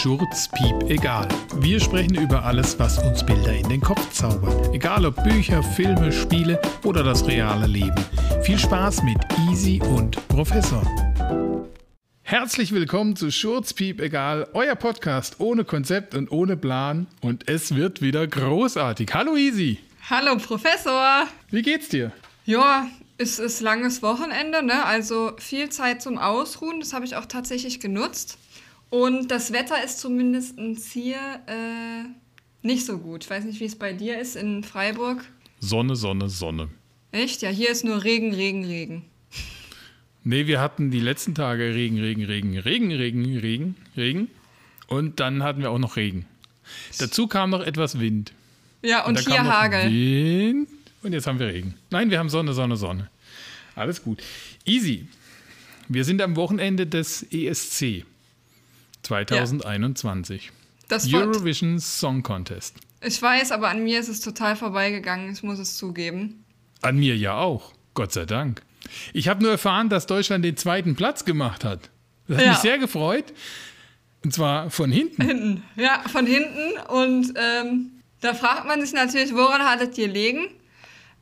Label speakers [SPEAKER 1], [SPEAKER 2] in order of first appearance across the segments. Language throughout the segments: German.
[SPEAKER 1] Schurz, Piep, egal. Wir sprechen über alles, was uns Bilder in den Kopf zaubert. Egal ob Bücher, Filme, Spiele oder das reale Leben. Viel Spaß mit Easy und Professor. Herzlich willkommen zu Schurz, Piep, egal. Euer Podcast ohne Konzept und ohne Plan. Und es wird wieder großartig. Hallo Easy.
[SPEAKER 2] Hallo Professor.
[SPEAKER 1] Wie geht's dir?
[SPEAKER 2] Ja, es ist langes Wochenende, ne? also viel Zeit zum Ausruhen. Das habe ich auch tatsächlich genutzt. Und das Wetter ist zumindest hier äh, nicht so gut. Ich weiß nicht, wie es bei dir ist in Freiburg.
[SPEAKER 1] Sonne, Sonne, Sonne.
[SPEAKER 2] Echt? Ja, hier ist nur Regen, Regen, Regen.
[SPEAKER 1] Nee, wir hatten die letzten Tage Regen, Regen, Regen, Regen, Regen, Regen, Regen. Und dann hatten wir auch noch Regen. Dazu kam noch etwas Wind.
[SPEAKER 2] Ja, und, und hier Hagel.
[SPEAKER 1] Wind und jetzt haben wir Regen. Nein, wir haben Sonne, Sonne, Sonne. Alles gut. Easy. Wir sind am Wochenende des ESC 2021. Ja. Das Eurovision Song Contest.
[SPEAKER 2] Ich weiß, aber an mir ist es total vorbeigegangen. Ich muss es zugeben.
[SPEAKER 1] An mir ja auch. Gott sei Dank. Ich habe nur erfahren, dass Deutschland den zweiten Platz gemacht hat. Das hat ja. mich sehr gefreut. Und zwar von hinten.
[SPEAKER 2] Hinten, ja, von hinten. Und ähm, da fragt man sich natürlich, woran hattet ihr liegen?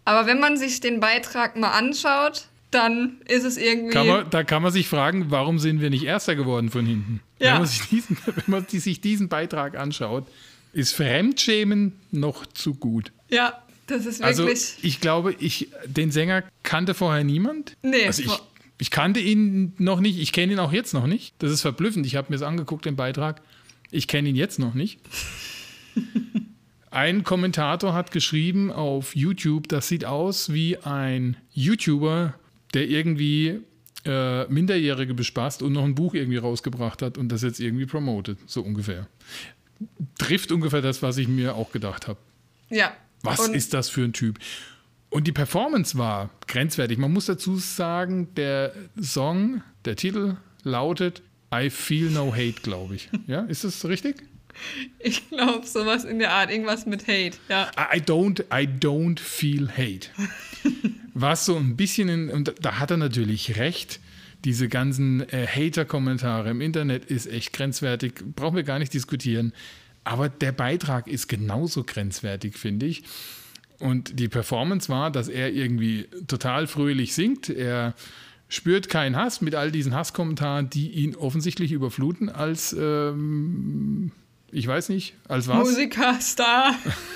[SPEAKER 2] Aber wenn man sich den Beitrag mal anschaut, dann ist es irgendwie.
[SPEAKER 1] Kann man, da kann man sich fragen, warum sind wir nicht Erster geworden von hinten? Ja. Wenn, man sich diesen, wenn man sich diesen Beitrag anschaut, ist Fremdschämen noch zu gut.
[SPEAKER 2] Ja, das ist
[SPEAKER 1] also,
[SPEAKER 2] wirklich.
[SPEAKER 1] Also ich glaube, ich, den Sänger kannte vorher niemand.
[SPEAKER 2] Nee.
[SPEAKER 1] Also ich, ich kannte ihn noch nicht, ich kenne ihn auch jetzt noch nicht. Das ist verblüffend. Ich habe mir das angeguckt, den Beitrag. Ich kenne ihn jetzt noch nicht. Ein Kommentator hat geschrieben auf YouTube, das sieht aus wie ein YouTuber, der irgendwie äh, Minderjährige bespaßt und noch ein Buch irgendwie rausgebracht hat und das jetzt irgendwie promotet, so ungefähr. Trifft ungefähr das, was ich mir auch gedacht habe.
[SPEAKER 2] Ja.
[SPEAKER 1] Was ist das für ein Typ? Und die Performance war grenzwertig. Man muss dazu sagen, der Song, der Titel lautet I Feel No Hate, glaube ich. Ja, ist das richtig?
[SPEAKER 2] Ich glaube, sowas in der Art, irgendwas mit Hate, ja.
[SPEAKER 1] I don't, I don't feel hate. Was so ein bisschen, in, und da hat er natürlich recht, diese ganzen äh, Hater-Kommentare im Internet ist echt grenzwertig, brauchen wir gar nicht diskutieren. Aber der Beitrag ist genauso grenzwertig, finde ich. Und die Performance war, dass er irgendwie total fröhlich singt. Er spürt keinen Hass mit all diesen Hasskommentaren, die ihn offensichtlich überfluten als ähm, ich weiß nicht, als was?
[SPEAKER 2] Musiker, Star.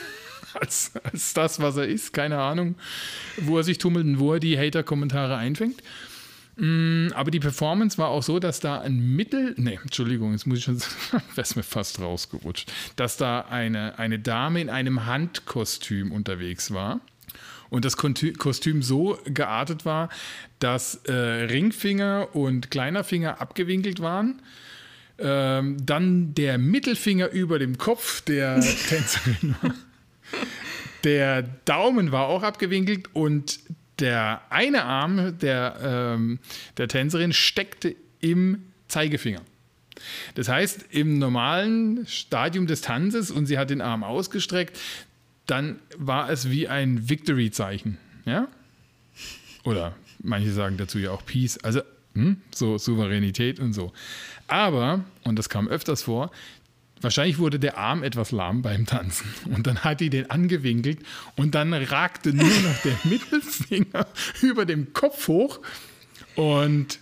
[SPEAKER 1] als, als das, was er ist, keine Ahnung, wo er sich tummelt und wo er die Hater-Kommentare einfängt. Mm, aber die Performance war auch so, dass da ein Mittel, nee, Entschuldigung, jetzt muss ich schon, wäre mir fast rausgerutscht, dass da eine, eine Dame in einem Handkostüm unterwegs war und das Kostüm so geartet war, dass äh, Ringfinger und kleiner Finger abgewinkelt waren ähm, dann der Mittelfinger über dem Kopf der Tänzerin. der Daumen war auch abgewinkelt und der eine Arm der, ähm, der Tänzerin steckte im Zeigefinger. Das heißt, im normalen Stadium des Tanzes und sie hat den Arm ausgestreckt, dann war es wie ein Victory-Zeichen. Ja? Oder manche sagen dazu ja auch Peace. Also hm? so Souveränität und so. Aber, und das kam öfters vor, wahrscheinlich wurde der Arm etwas lahm beim Tanzen. Und dann hat die den angewinkelt und dann ragte nur noch der Mittelfinger über dem Kopf hoch. Und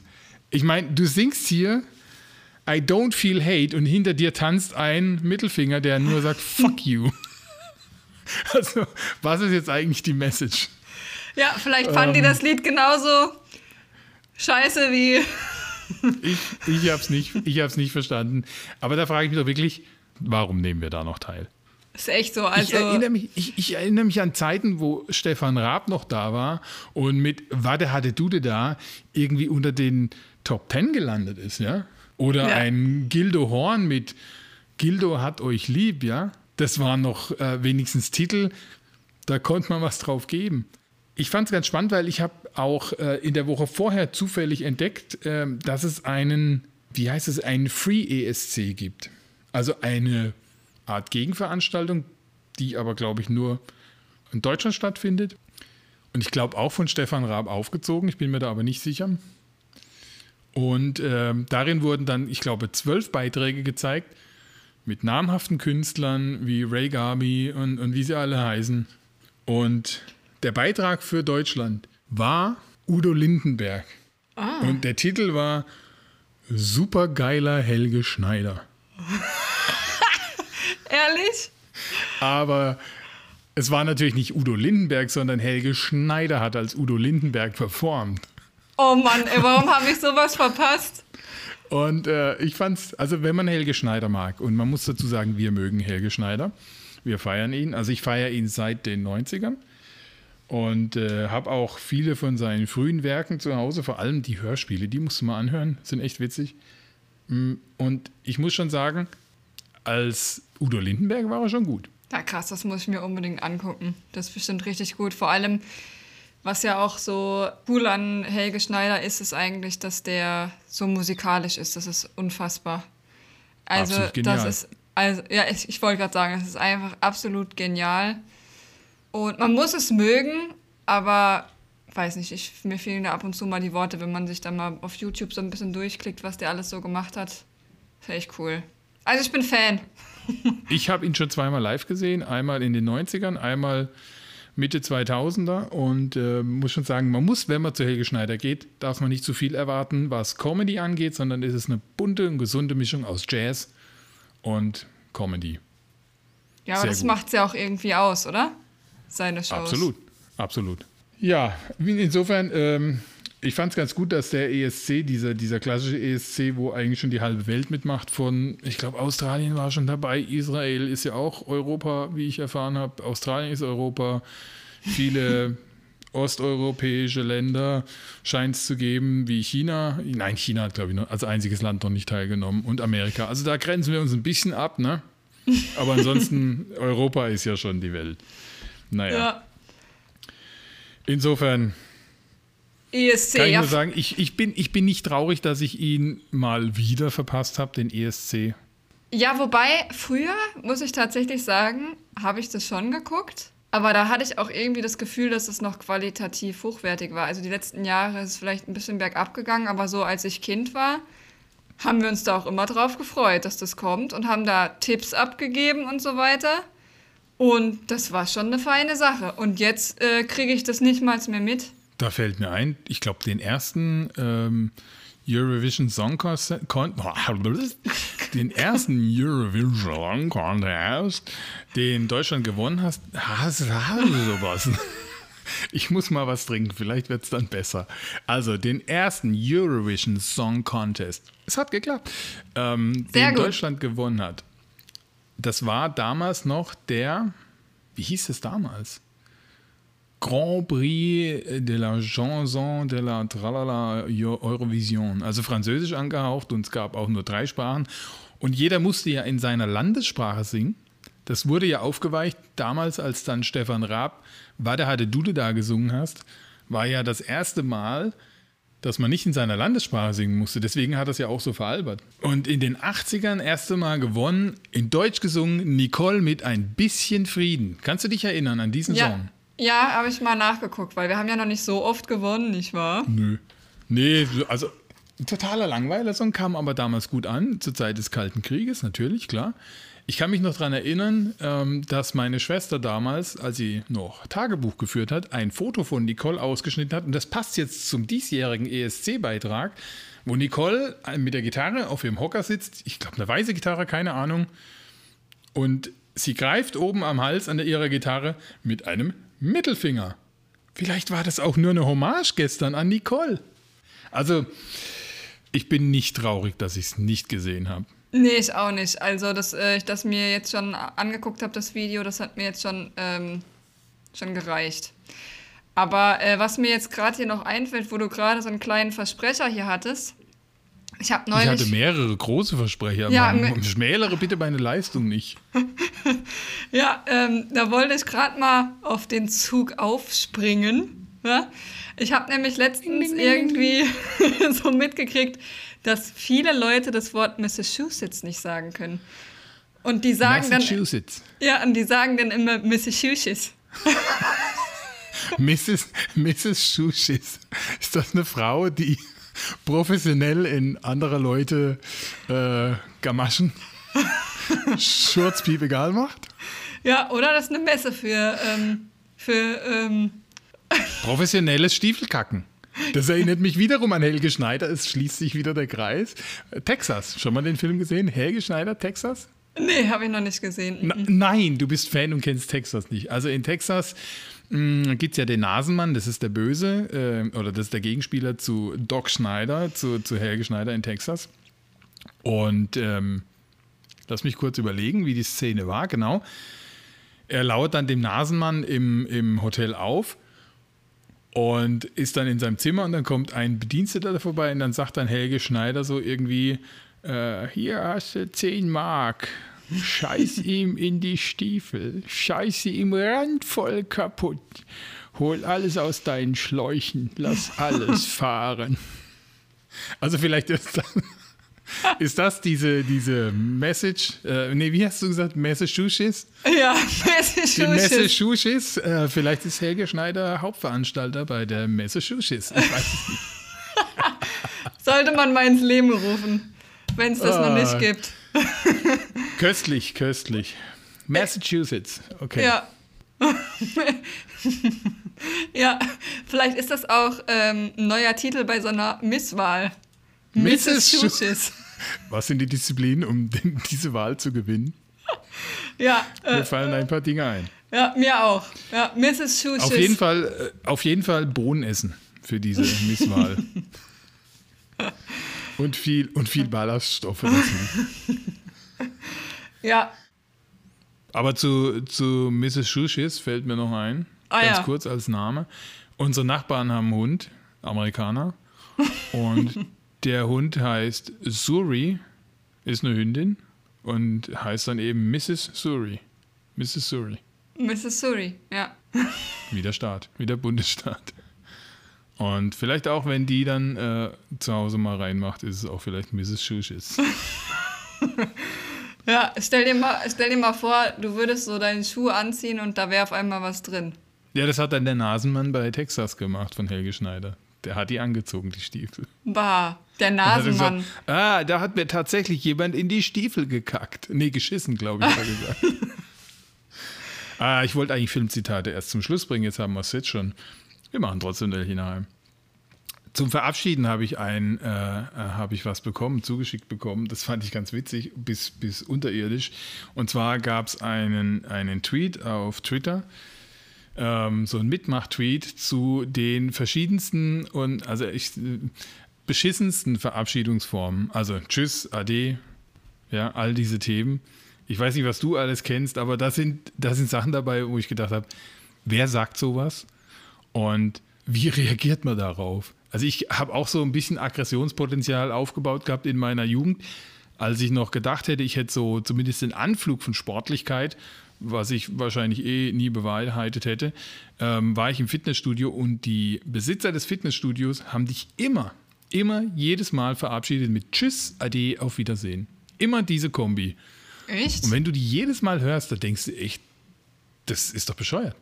[SPEAKER 1] ich meine, du singst hier I don't feel hate und hinter dir tanzt ein Mittelfinger, der nur sagt Fuck you. Also, was ist jetzt eigentlich die Message?
[SPEAKER 2] Ja, vielleicht fanden ähm, die das Lied genauso scheiße wie.
[SPEAKER 1] Ich ich habe es nicht, nicht verstanden. Aber da frage ich mich doch wirklich, warum nehmen wir da noch teil?
[SPEAKER 2] Ist echt so. Also
[SPEAKER 1] ich, erinnere mich, ich, ich, erinnere mich an Zeiten, wo Stefan Raab noch da war und mit Warte hatte Dude da irgendwie unter den Top Ten gelandet ist, ja? Oder ja. ein Gildo Horn mit Gildo hat euch lieb, ja? Das waren noch äh, wenigstens Titel, da konnte man was drauf geben. Ich fand es ganz spannend, weil ich habe auch äh, in der Woche vorher zufällig entdeckt, äh, dass es einen, wie heißt es, einen Free ESC gibt. Also eine Art Gegenveranstaltung, die aber, glaube ich, nur in Deutschland stattfindet. Und ich glaube auch von Stefan Raab aufgezogen, ich bin mir da aber nicht sicher. Und äh, darin wurden dann, ich glaube, zwölf Beiträge gezeigt mit namhaften Künstlern wie Ray Garvey und, und wie sie alle heißen. Und der Beitrag für Deutschland war Udo Lindenberg.
[SPEAKER 2] Ah.
[SPEAKER 1] Und der Titel war Supergeiler Helge Schneider.
[SPEAKER 2] Ehrlich?
[SPEAKER 1] Aber es war natürlich nicht Udo Lindenberg, sondern Helge Schneider hat als Udo Lindenberg performt.
[SPEAKER 2] Oh Mann, ey, warum habe ich sowas verpasst?
[SPEAKER 1] Und äh, ich fand's, also wenn man Helge Schneider mag, und man muss dazu sagen, wir mögen Helge Schneider, wir feiern ihn. Also ich feiere ihn seit den 90ern und äh, habe auch viele von seinen frühen Werken zu Hause, vor allem die Hörspiele, die musst du mal anhören, sind echt witzig. Mm, Und ich muss schon sagen, als Udo Lindenberg war er schon gut.
[SPEAKER 2] Ja, krass, das muss ich mir unbedingt angucken. Das ist bestimmt richtig gut. Vor allem, was ja auch so cool an Helge Schneider ist, ist eigentlich, dass der so musikalisch ist. Das ist unfassbar. Also, das ist, also, ja, ich, ich wollte gerade sagen, es ist einfach absolut genial. Und man muss es mögen, aber weiß nicht, ich, mir fehlen da ab und zu mal die Worte, wenn man sich dann mal auf YouTube so ein bisschen durchklickt, was der alles so gemacht hat. Ist echt cool. Also ich bin Fan.
[SPEAKER 1] Ich habe ihn schon zweimal live gesehen, einmal in den 90ern, einmal Mitte 2000er und äh, muss schon sagen, man muss, wenn man zu Helge Schneider geht, darf man nicht zu viel erwarten, was Comedy angeht, sondern es ist eine bunte und gesunde Mischung aus Jazz und Comedy.
[SPEAKER 2] Ja, aber
[SPEAKER 1] Sehr
[SPEAKER 2] das
[SPEAKER 1] gut.
[SPEAKER 2] macht's ja auch irgendwie aus, oder? Seine Shows.
[SPEAKER 1] Absolut, absolut. Ja, insofern, ähm, ich fand es ganz gut, dass der ESC, dieser, dieser klassische ESC, wo eigentlich schon die halbe Welt mitmacht, von, ich glaube, Australien war schon dabei, Israel ist ja auch Europa, wie ich erfahren habe, Australien ist Europa, viele osteuropäische Länder scheint es zu geben, wie China. Nein, China hat, glaube ich, noch als einziges Land noch nicht teilgenommen und Amerika. Also da grenzen wir uns ein bisschen ab, ne? Aber ansonsten, Europa ist ja schon die Welt. Naja.
[SPEAKER 2] Ja.
[SPEAKER 1] Insofern
[SPEAKER 2] ESC,
[SPEAKER 1] kann ich nur sagen, ich, ich, bin, ich bin nicht traurig, dass ich ihn mal wieder verpasst habe, den ESC.
[SPEAKER 2] ja, wobei, früher, muss ich tatsächlich sagen, habe ich das schon geguckt. Aber da hatte ich auch irgendwie das Gefühl, dass es noch qualitativ hochwertig war. Also die letzten Jahre ist es vielleicht ein bisschen bergab gegangen, aber so als ich Kind war, haben wir uns da auch immer drauf gefreut, dass das kommt und haben da Tipps abgegeben und so weiter. Und das war schon eine feine Sache. Und jetzt äh, kriege ich das nicht mal mehr mit.
[SPEAKER 1] Da fällt mir ein, ich glaube, den ersten ähm, Eurovision Song Contest, den ersten Eurovision Song Contest, den Deutschland gewonnen hast, hast, du sowas. Ich muss mal was trinken, vielleicht wird es dann besser. Also, den ersten Eurovision Song Contest, es hat geklappt, ähm, den
[SPEAKER 2] gut.
[SPEAKER 1] Deutschland gewonnen hat. Das war damals noch der, wie hieß es damals? Grand Prix de la Chanson de la Tralala Eurovision. Also französisch angehaucht und es gab auch nur drei Sprachen. Und jeder musste ja in seiner Landessprache singen. Das wurde ja aufgeweicht. Damals, als dann Stefan Raab Wade hatte Dude da gesungen hast, war ja das erste Mal, dass man nicht in seiner Landessprache singen musste. Deswegen hat das ja auch so veralbert. Und in den 80ern erste Mal gewonnen, in Deutsch gesungen, Nicole mit ein bisschen Frieden. Kannst du dich erinnern an diesen
[SPEAKER 2] Ja,
[SPEAKER 1] Song?
[SPEAKER 2] ja habe ich mal nachgeguckt, weil wir haben ja noch nicht so oft gewonnen, nicht wahr?
[SPEAKER 1] Nö. Nee, also ein totaler Langweiler-Song kam aber damals gut an, zur Zeit des Kalten Krieges, natürlich, klar. Ich kann mich noch daran erinnern, ähm, dass meine Schwester damals, als sie noch Tagebuch geführt hat, ein Foto von Nicole ausgeschnitten hat. Und das passt jetzt zum diesjährigen ESC-Beitrag, wo Nicole mit der Gitarre auf ihrem Hocker sitzt. Ich glaube, eine weiße Gitarre, keine Ahnung. Und sie greift oben am Hals an ihrer Gitarre mit einem Mittelfinger. Vielleicht war das auch nur eine Hommage gestern an Nicole. Also, ich bin nicht traurig, dass ich es nicht gesehen habe.
[SPEAKER 2] Nee, ich auch nicht. Also, dass äh, ich das mir jetzt schon angeguckt habe, das Video, das hat mir jetzt schon, ähm, schon gereicht. Aber äh, was mir jetzt gerade hier noch einfällt, wo du gerade so einen kleinen Versprecher hier hattest, ich habe
[SPEAKER 1] Ich hatte
[SPEAKER 2] neulich.
[SPEAKER 1] mehrere große Versprecher,
[SPEAKER 2] Ja,
[SPEAKER 1] aber
[SPEAKER 2] me-
[SPEAKER 1] schmälere bitte meine Leistung nicht.
[SPEAKER 2] Ja, ähm, da wollte ich gerade mal auf den Zug aufspringen. Ja? Ich habe nämlich letztens irgendwie so mitgekriegt, dass viele Leute das Wort Massachusetts nicht sagen können. Und die sagen dann,
[SPEAKER 1] Massachusetts.
[SPEAKER 2] ja, und die sagen dann immer Massachusetts.
[SPEAKER 1] Mrs. Mrs. Schuschis. Ist das eine Frau, die professionell in andere Leute äh, Gamaschen Schurzpiep egal macht.
[SPEAKER 2] Ja, oder das ist eine Messe für, ähm, für ähm,
[SPEAKER 1] Professionelles Stiefelkacken. Das erinnert mich wiederum an Helge Schneider. Es schließt sich wieder der Kreis. Texas. Schon mal den Film gesehen? Helge Schneider, Texas?
[SPEAKER 2] Nee, habe ich noch nicht gesehen.
[SPEAKER 1] Na, nein, du bist Fan und kennst Texas nicht. Also in Texas gibt es ja den Nasenmann, das ist der Böse, äh, oder das ist der Gegenspieler zu Doc Schneider, zu, zu Helge Schneider in Texas. Und ähm, lass mich kurz überlegen, wie die Szene war, genau. Er lauert dann dem Nasenmann im, im Hotel auf und ist dann in seinem Zimmer und dann kommt ein Bediensteter da vorbei und dann sagt dann Helge Schneider so irgendwie, äh, hier hast du 10 Mark, scheiß ihm in die Stiefel, scheiß ihm randvoll kaputt, hol alles aus deinen Schläuchen, lass alles fahren. Also vielleicht ist das, ist das diese, diese Message, äh, nee, wie hast du gesagt, Massachusetts?
[SPEAKER 2] Ja,
[SPEAKER 1] Die
[SPEAKER 2] Massachusetts.
[SPEAKER 1] Massachusetts, äh, vielleicht ist Helge Schneider Hauptveranstalter bei der Massachusetts. Ich weiß es nicht.
[SPEAKER 2] Sollte man mal ins Leben rufen, wenn es das noch
[SPEAKER 1] Ah.
[SPEAKER 2] nicht gibt.
[SPEAKER 1] Köstlich, köstlich. Massachusetts, okay.
[SPEAKER 2] Ja. ja, vielleicht ist das auch ähm, ein neuer Titel bei so einer Misswahl.
[SPEAKER 1] Mrs.
[SPEAKER 2] Massachusetts.
[SPEAKER 1] Was sind die Disziplinen, um diese Wahl zu gewinnen?
[SPEAKER 2] Ja, äh,
[SPEAKER 1] Mir fallen ein paar Dinge ein.
[SPEAKER 2] ja, mir auch. Ja, Massachusetts.
[SPEAKER 1] Auf jeden Fall, äh, auf jeden Fall Bohnen essen für diese Misswahl. und viel, und viel Ballaststoffe.
[SPEAKER 2] Ja,
[SPEAKER 1] Aber zu, zu Mrs. Schuschis fällt mir noch ein,
[SPEAKER 2] Ah,
[SPEAKER 1] ganz
[SPEAKER 2] ja.
[SPEAKER 1] kurz als Name. Unsere Nachbarn haben einen Hund, Amerikaner. Und der Hund heißt Suri, ist eine Hündin und heißt dann eben Mrs. Suri. Mrs. Suri.
[SPEAKER 2] Missouri. Ja.
[SPEAKER 1] Wie der Staat, wie der Bundesstaat. Und vielleicht auch, wenn die dann äh, zu Hause mal reinmacht, ist es auch vielleicht Mrs. Schuschis.
[SPEAKER 2] Ja, stell dir, mal, stell dir mal vor, du würdest so deinen Schuh anziehen und da wäre auf einmal was drin.
[SPEAKER 1] Ja, das hat dann der Nasenmann bei Texas gemacht von Helge Schneider. Der hat die angezogen, die Stiefel.
[SPEAKER 2] Bah, der
[SPEAKER 1] er
[SPEAKER 2] Nasenmann.
[SPEAKER 1] gesagt, ah, da hat mir tatsächlich jemand in die Stiefel gekackt. Nee, geschissen, glaube ich, gesagt. ah, ich wollte eigentlich Filmzitate erst zum Schluss bringen, jetzt haben wir es jetzt schon. Wir machen trotzdem der hinein. Zum Verabschieden habe ich ein, äh, äh, habe ich was bekommen, zugeschickt bekommen. Das fand ich ganz witzig, bis, bis unterirdisch. Und zwar gab es einen, einen Tweet auf Twitter, ähm, so ein Mitmach-Tweet zu den verschiedensten und also ich, äh, beschissensten Verabschiedungsformen. Also Tschüss, Ade, ja, all diese Themen. Ich weiß nicht, was du alles kennst, aber da sind, da sind Sachen dabei, wo ich gedacht habe, wer sagt sowas und wie reagiert man darauf? Also ich habe auch so ein bisschen Aggressionspotenzial aufgebaut gehabt in meiner Jugend, als ich noch gedacht hätte, ich hätte so zumindest den Anflug von Sportlichkeit, was ich wahrscheinlich eh nie bewahrheitet hätte, ähm, war ich im Fitnessstudio und die Besitzer des Fitnessstudios haben dich immer, immer jedes Mal verabschiedet mit Tschüss, Ade, auf Wiedersehen. Immer diese Kombi.
[SPEAKER 2] Echt?
[SPEAKER 1] Und wenn du die jedes Mal hörst, dann denkst du echt, das ist doch bescheuert.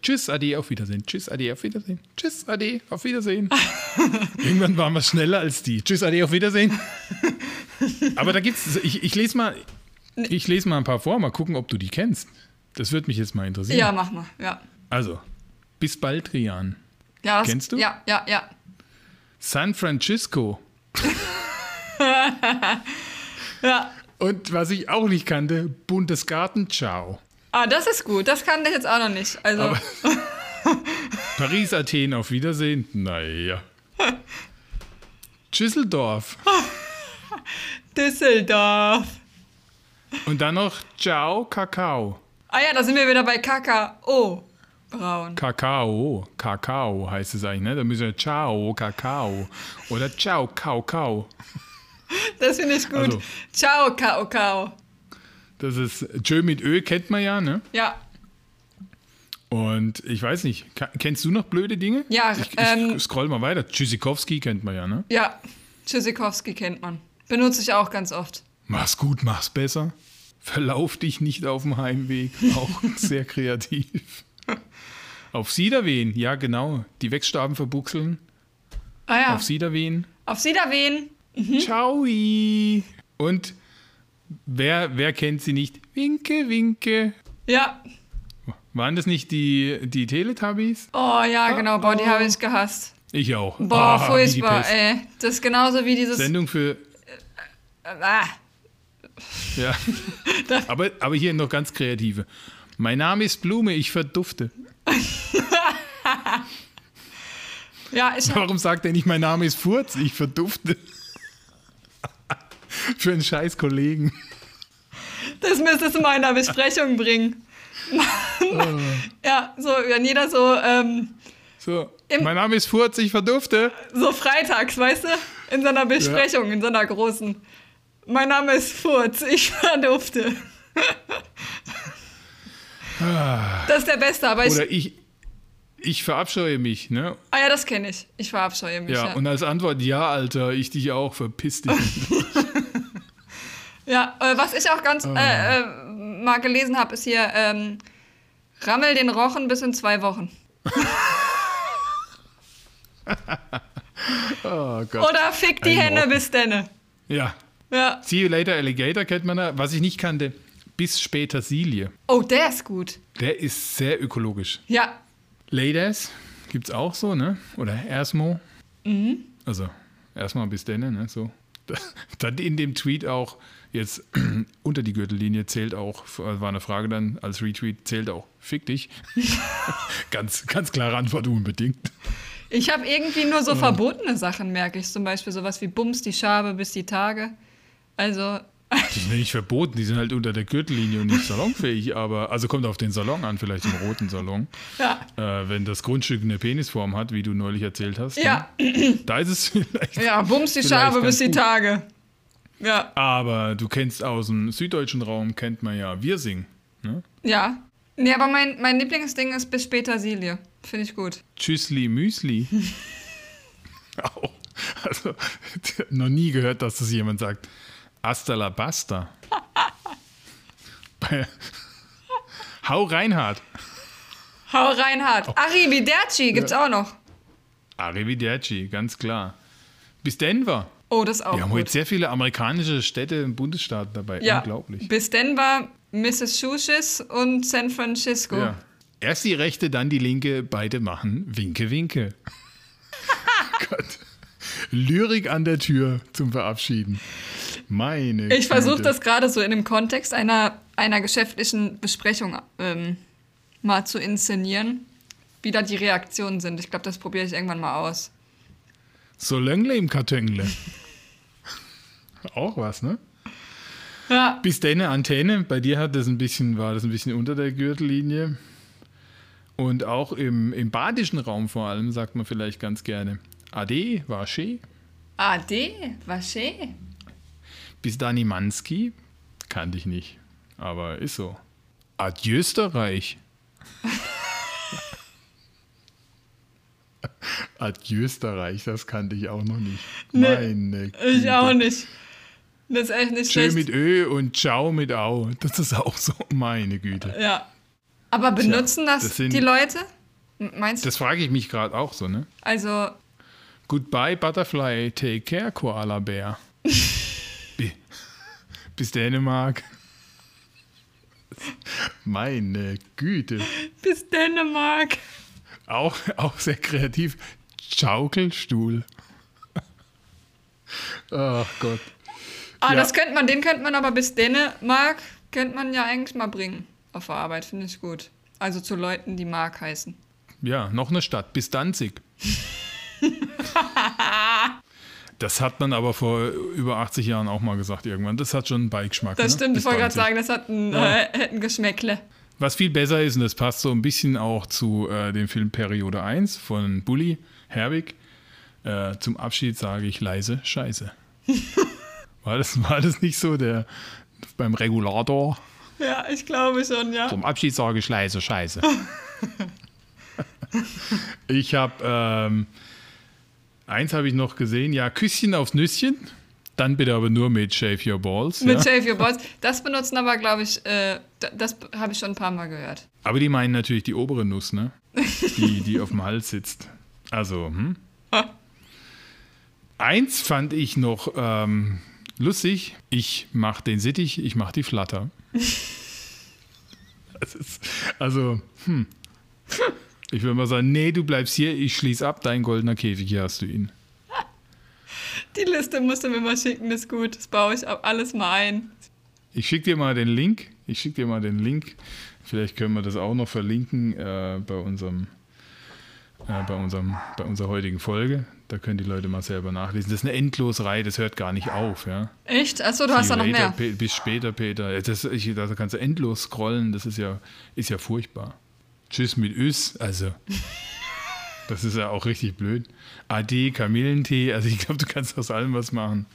[SPEAKER 1] Tschüss, Ade, auf Wiedersehen. Tschüss, Ade, auf Wiedersehen. Tschüss, Ade, auf Wiedersehen. Irgendwann waren wir schneller als die. Tschüss, Ade, auf Wiedersehen. Aber da gibt's, ich, ich lese mal, ich lese mal ein paar vor, mal gucken, ob du die kennst. Das würde mich jetzt mal interessieren.
[SPEAKER 2] Ja, mach mal. Ja.
[SPEAKER 1] Also, bis bald, Rian.
[SPEAKER 2] ja das,
[SPEAKER 1] Kennst du?
[SPEAKER 2] Ja, ja, ja.
[SPEAKER 1] San Francisco.
[SPEAKER 2] Ja.
[SPEAKER 1] Und was ich auch nicht kannte, Bundesgarten, ciao.
[SPEAKER 2] Ah, das ist gut. Das kannte ich jetzt auch noch nicht. Also,
[SPEAKER 1] Paris, Athen, auf Wiedersehen. Naja. Düsseldorf.
[SPEAKER 2] Düsseldorf.
[SPEAKER 1] Und dann noch Ciao, Kakao.
[SPEAKER 2] Ah ja, da sind wir wieder bei Kakao. Braun.
[SPEAKER 1] Kakao. Kakao heißt es eigentlich, ne? Da müssen wir Ciao, Kakao. Oder Ciao, Kau, Kau.
[SPEAKER 2] Das finde ich gut.
[SPEAKER 1] Also.
[SPEAKER 2] Ciao, Kakao.
[SPEAKER 1] Das ist Tschö mit Ö, kennt man ja, ne?
[SPEAKER 2] Ja.
[SPEAKER 1] Und ich weiß nicht, kennst du noch blöde Dinge?
[SPEAKER 2] Ja,
[SPEAKER 1] ich, ich
[SPEAKER 2] ähm,
[SPEAKER 1] scroll mal weiter. Tschüssikowski kennt man ja, ne?
[SPEAKER 2] Ja. Tschüssikowski kennt man. Benutze ich auch ganz oft.
[SPEAKER 1] Mach's gut, mach's besser. Verlauf dich nicht auf dem Heimweg. Auch sehr kreativ. Auf Siederwehen, ja genau. Die Wegstaben verbuchseln.
[SPEAKER 2] Ah ja.
[SPEAKER 1] Auf Siederwehen.
[SPEAKER 2] Auf Wiedersehen.
[SPEAKER 1] Ciao. Und wer, wer kennt sie nicht? Winke, winke.
[SPEAKER 2] Ja.
[SPEAKER 1] Waren das nicht die, die Teletubbies?
[SPEAKER 2] Oh ja, genau. Boah, die habe ich gehasst.
[SPEAKER 1] Ich auch.
[SPEAKER 2] Boah,
[SPEAKER 1] Ah, die
[SPEAKER 2] furchtbar, ey. Das ist genauso wie dieses.
[SPEAKER 1] Sendung für.
[SPEAKER 2] Ah,
[SPEAKER 1] Ja. aber, aber hier noch ganz kreative. Mein Name ist Blume, ich verdufte.
[SPEAKER 2] ja, ich
[SPEAKER 1] Warum sagt er nicht, mein Name ist Furz, ich verdufte? für einen scheiß Kollegen.
[SPEAKER 2] Das müsstest du mal in der Besprechung bringen. ja, so, wenn jeder so, ähm,
[SPEAKER 1] So, mein Name ist Furz, ich verdufte.
[SPEAKER 2] so freitags, weißt du, in so einer Besprechung, in so einer großen. Mein Name ist Furz, ich verdufte. Das ist der Beste, aber ich.
[SPEAKER 1] Oder ich, ich verabscheue mich, ne?
[SPEAKER 2] Ah ja, das kenne ich. Ich verabscheue mich.
[SPEAKER 1] Ja,
[SPEAKER 2] Ja,
[SPEAKER 1] und als Antwort, ja, Alter, ich dich auch, verpiss dich.
[SPEAKER 2] ja äh, was ich auch ganz äh, äh, mal gelesen habe, ist hier, ähm, rammel den Rochen bis in zwei Wochen.
[SPEAKER 1] Oh Gott.
[SPEAKER 2] Oder fick die
[SPEAKER 1] Ein
[SPEAKER 2] Hände
[SPEAKER 1] Rochen.
[SPEAKER 2] bis denne.
[SPEAKER 1] Ja,
[SPEAKER 2] Ja.
[SPEAKER 1] See you later, Alligator kennt man da. Was ich nicht kannte, bis später Silie.
[SPEAKER 2] Oh, der ist gut.
[SPEAKER 1] Der ist sehr ökologisch.
[SPEAKER 2] Ja.
[SPEAKER 1] Ladies gibt's auch so, ne? Oder Ersmo.
[SPEAKER 2] Mhm.
[SPEAKER 1] Also, erstmal bis denne, ne? So. Dann in dem Tweet auch, jetzt unter die Gürtellinie zählt auch, war eine Frage dann als Retweet, zählt auch, fick dich. ganz, ganz klare Antwort, unbedingt.
[SPEAKER 2] Ich habe irgendwie nur so verbotene Sachen, merke ich. Zum Beispiel sowas wie Bums die Schabe bis die Tage. Also,
[SPEAKER 1] Die sind nicht verboten, die sind halt unter der Gürtellinie und nicht salonfähig, aber, also kommt auf den Salon an, vielleicht im roten Salon.
[SPEAKER 2] ja.
[SPEAKER 1] Äh, wenn das Grundstück eine Penisform hat, wie du neulich erzählt hast.
[SPEAKER 2] Ja,
[SPEAKER 1] Ne? Da ist es vielleicht.
[SPEAKER 2] ja, Bums die Schabe bis die. Tage. Ja,
[SPEAKER 1] Aber du kennst aus dem süddeutschen Raum, kennt man ja Wirsing. Ne?
[SPEAKER 2] ja. Nee, aber mein, mein Lieblingsding ist bis später Silie. Finde ich gut.
[SPEAKER 1] Tschüssli Müsli. Au. Also, noch nie gehört, dass das jemand sagt. Hasta la basta. Hau Reinhard.
[SPEAKER 2] Hau Reinhard. Arrivederci gibt's auch noch.
[SPEAKER 1] Arrivederci, ganz klar. Bis Denver.
[SPEAKER 2] Oh, das auch
[SPEAKER 1] Wir haben
[SPEAKER 2] gut.
[SPEAKER 1] heute sehr viele amerikanische Städte und Bundesstaaten dabei.
[SPEAKER 2] ja,
[SPEAKER 1] Unglaublich.
[SPEAKER 2] bis Denver, Massachusetts und San Francisco.
[SPEAKER 1] Ja. Erst die rechte, dann die linke, beide machen Winke, Winke. Gott. Lyrik an der Tür zum Verabschieden. Meine
[SPEAKER 2] Ich versuche das gerade so in dem Kontext einer, einer geschäftlichen Besprechung ähm, mal zu inszenieren, wie da die Reaktionen sind. Ich glaube, das probiere ich irgendwann mal aus.
[SPEAKER 1] So Löngle im Kartöngle. Auch was, ne?
[SPEAKER 2] Ja,
[SPEAKER 1] Bis deine Antenne, bei dir hat das ein bisschen, war das ein bisschen unter der Gürtellinie. Und auch im, im badischen Raum vor allem sagt man vielleicht ganz gerne Ade, war schön.
[SPEAKER 2] AD, war schön.
[SPEAKER 1] Bis Dani Manski kannte ich nicht, aber ist so. Adieu Österreich. Adieu Österreich, das kannte ich auch noch nicht. Meine
[SPEAKER 2] Ich
[SPEAKER 1] Güte.
[SPEAKER 2] auch nicht. Das ist echt nicht
[SPEAKER 1] Tschö
[SPEAKER 2] schlecht.
[SPEAKER 1] mit Ö und Ciao mit Au. Das ist auch so, meine Güte.
[SPEAKER 2] Ja. Aber benutzen das,
[SPEAKER 1] das sind-
[SPEAKER 2] die Leute? Meinst du?
[SPEAKER 1] Das frage ich mich gerade auch so, ne?
[SPEAKER 2] Also,
[SPEAKER 1] Goodbye Butterfly, take care Koala Bär. Bi- Bis Dänemark. Meine Güte.
[SPEAKER 2] bis Dänemark.
[SPEAKER 1] Auch, auch sehr kreativ. Schaukelstuhl. Ach Gott.
[SPEAKER 2] Ah,
[SPEAKER 1] Ja.
[SPEAKER 2] das könnte man, den könnte man aber bis Dänemark, könnte man ja eigentlich mal bringen. Auf der Arbeit, finde ich gut. Also zu Leuten, die Mark heißen.
[SPEAKER 1] Ja, noch eine Stadt. Bis Danzig. Das hat man aber vor über 80 Jahren auch mal gesagt irgendwann. Das hat schon einen Beigeschmack.
[SPEAKER 2] Das
[SPEAKER 1] ne?
[SPEAKER 2] stimmt,
[SPEAKER 1] Bis
[SPEAKER 2] ich wollte gerade sagen, das hat ein,
[SPEAKER 1] Ja.
[SPEAKER 2] äh, ein Geschmäckle.
[SPEAKER 1] Was viel besser ist, und das passt so ein bisschen auch zu äh, dem Film Periode 1 von Bully Herbig. Äh, zum Abschied sage ich leise Scheiße. War das, war das nicht so der beim Regulator?
[SPEAKER 2] Ja, ich glaube schon, ja.
[SPEAKER 1] Zum Abschied sage ich leise Scheiße. ich habe ähm, eins habe ich noch gesehen, ja, Küsschen aufs Nüsschen. Dann bitte aber nur mit Shave Your Balls.
[SPEAKER 2] Mit
[SPEAKER 1] ja.
[SPEAKER 2] Shave Your Balls. Das benutzen aber, glaube ich, äh, das habe ich schon ein paar Mal gehört.
[SPEAKER 1] Aber die meinen natürlich die obere Nuss, ne? Die, die auf dem Hals sitzt. Also, hm? Eins fand ich noch ähm, lustig, ich mache den Sittich, ich mache die Flatter. ist, also, hm. Ich würde mal sagen, nee, du bleibst hier, ich schließe ab, dein goldener Käfig, hier hast du ihn.
[SPEAKER 2] Die Liste musst du mir mal schicken, ist gut. Das baue ich alles mal ein.
[SPEAKER 1] Ich schicke dir mal den Link. Ich schicke dir mal den Link. Vielleicht können wir das auch noch verlinken äh, bei unserem äh, bei, unserem, bei unserer heutigen Folge. Da können die Leute mal selber nachlesen. Das ist eine Endlosreihe, das hört gar nicht auf. Ja.
[SPEAKER 2] Echt? Achso, du See hast da noch mehr.
[SPEAKER 1] Bis später, Peter. Das, ich, da kannst du endlos scrollen, das ist ja, ist ja furchtbar. Tschüss mit Üs, also. Das ist ja auch richtig blöd. AD, Kamillentee, also ich glaube, du kannst aus allem was machen.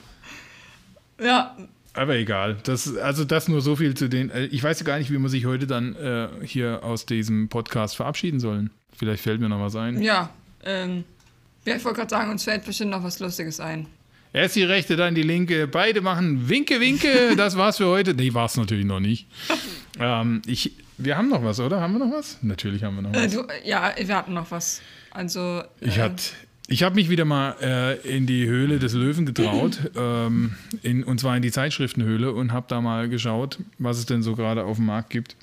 [SPEAKER 2] Ja.
[SPEAKER 1] Aber egal. Das, also das nur so viel zu den. Äh, ich weiß gar nicht, wie man sich heute dann äh, hier aus diesem Podcast verabschieden sollen. Vielleicht fällt mir noch was ein.
[SPEAKER 2] Ja, ähm, ja, ich wollte gerade sagen, uns fällt bestimmt noch was Lustiges ein.
[SPEAKER 1] Erst die rechte, dann die linke. Beide machen Winke, Winke. Das war's für heute. Nee, war es natürlich noch nicht. ähm, ich, wir haben noch was, oder? Haben wir noch was? Natürlich haben wir noch
[SPEAKER 2] äh,
[SPEAKER 1] was.
[SPEAKER 2] Äh, du, ja, wir hatten noch was. Also.
[SPEAKER 1] Ich äh, ich habe mich wieder mal äh, in die Höhle des Löwen getraut, ähm, in, und zwar in die Zeitschriftenhöhle und habe da mal geschaut, was es denn so gerade auf dem Markt gibt.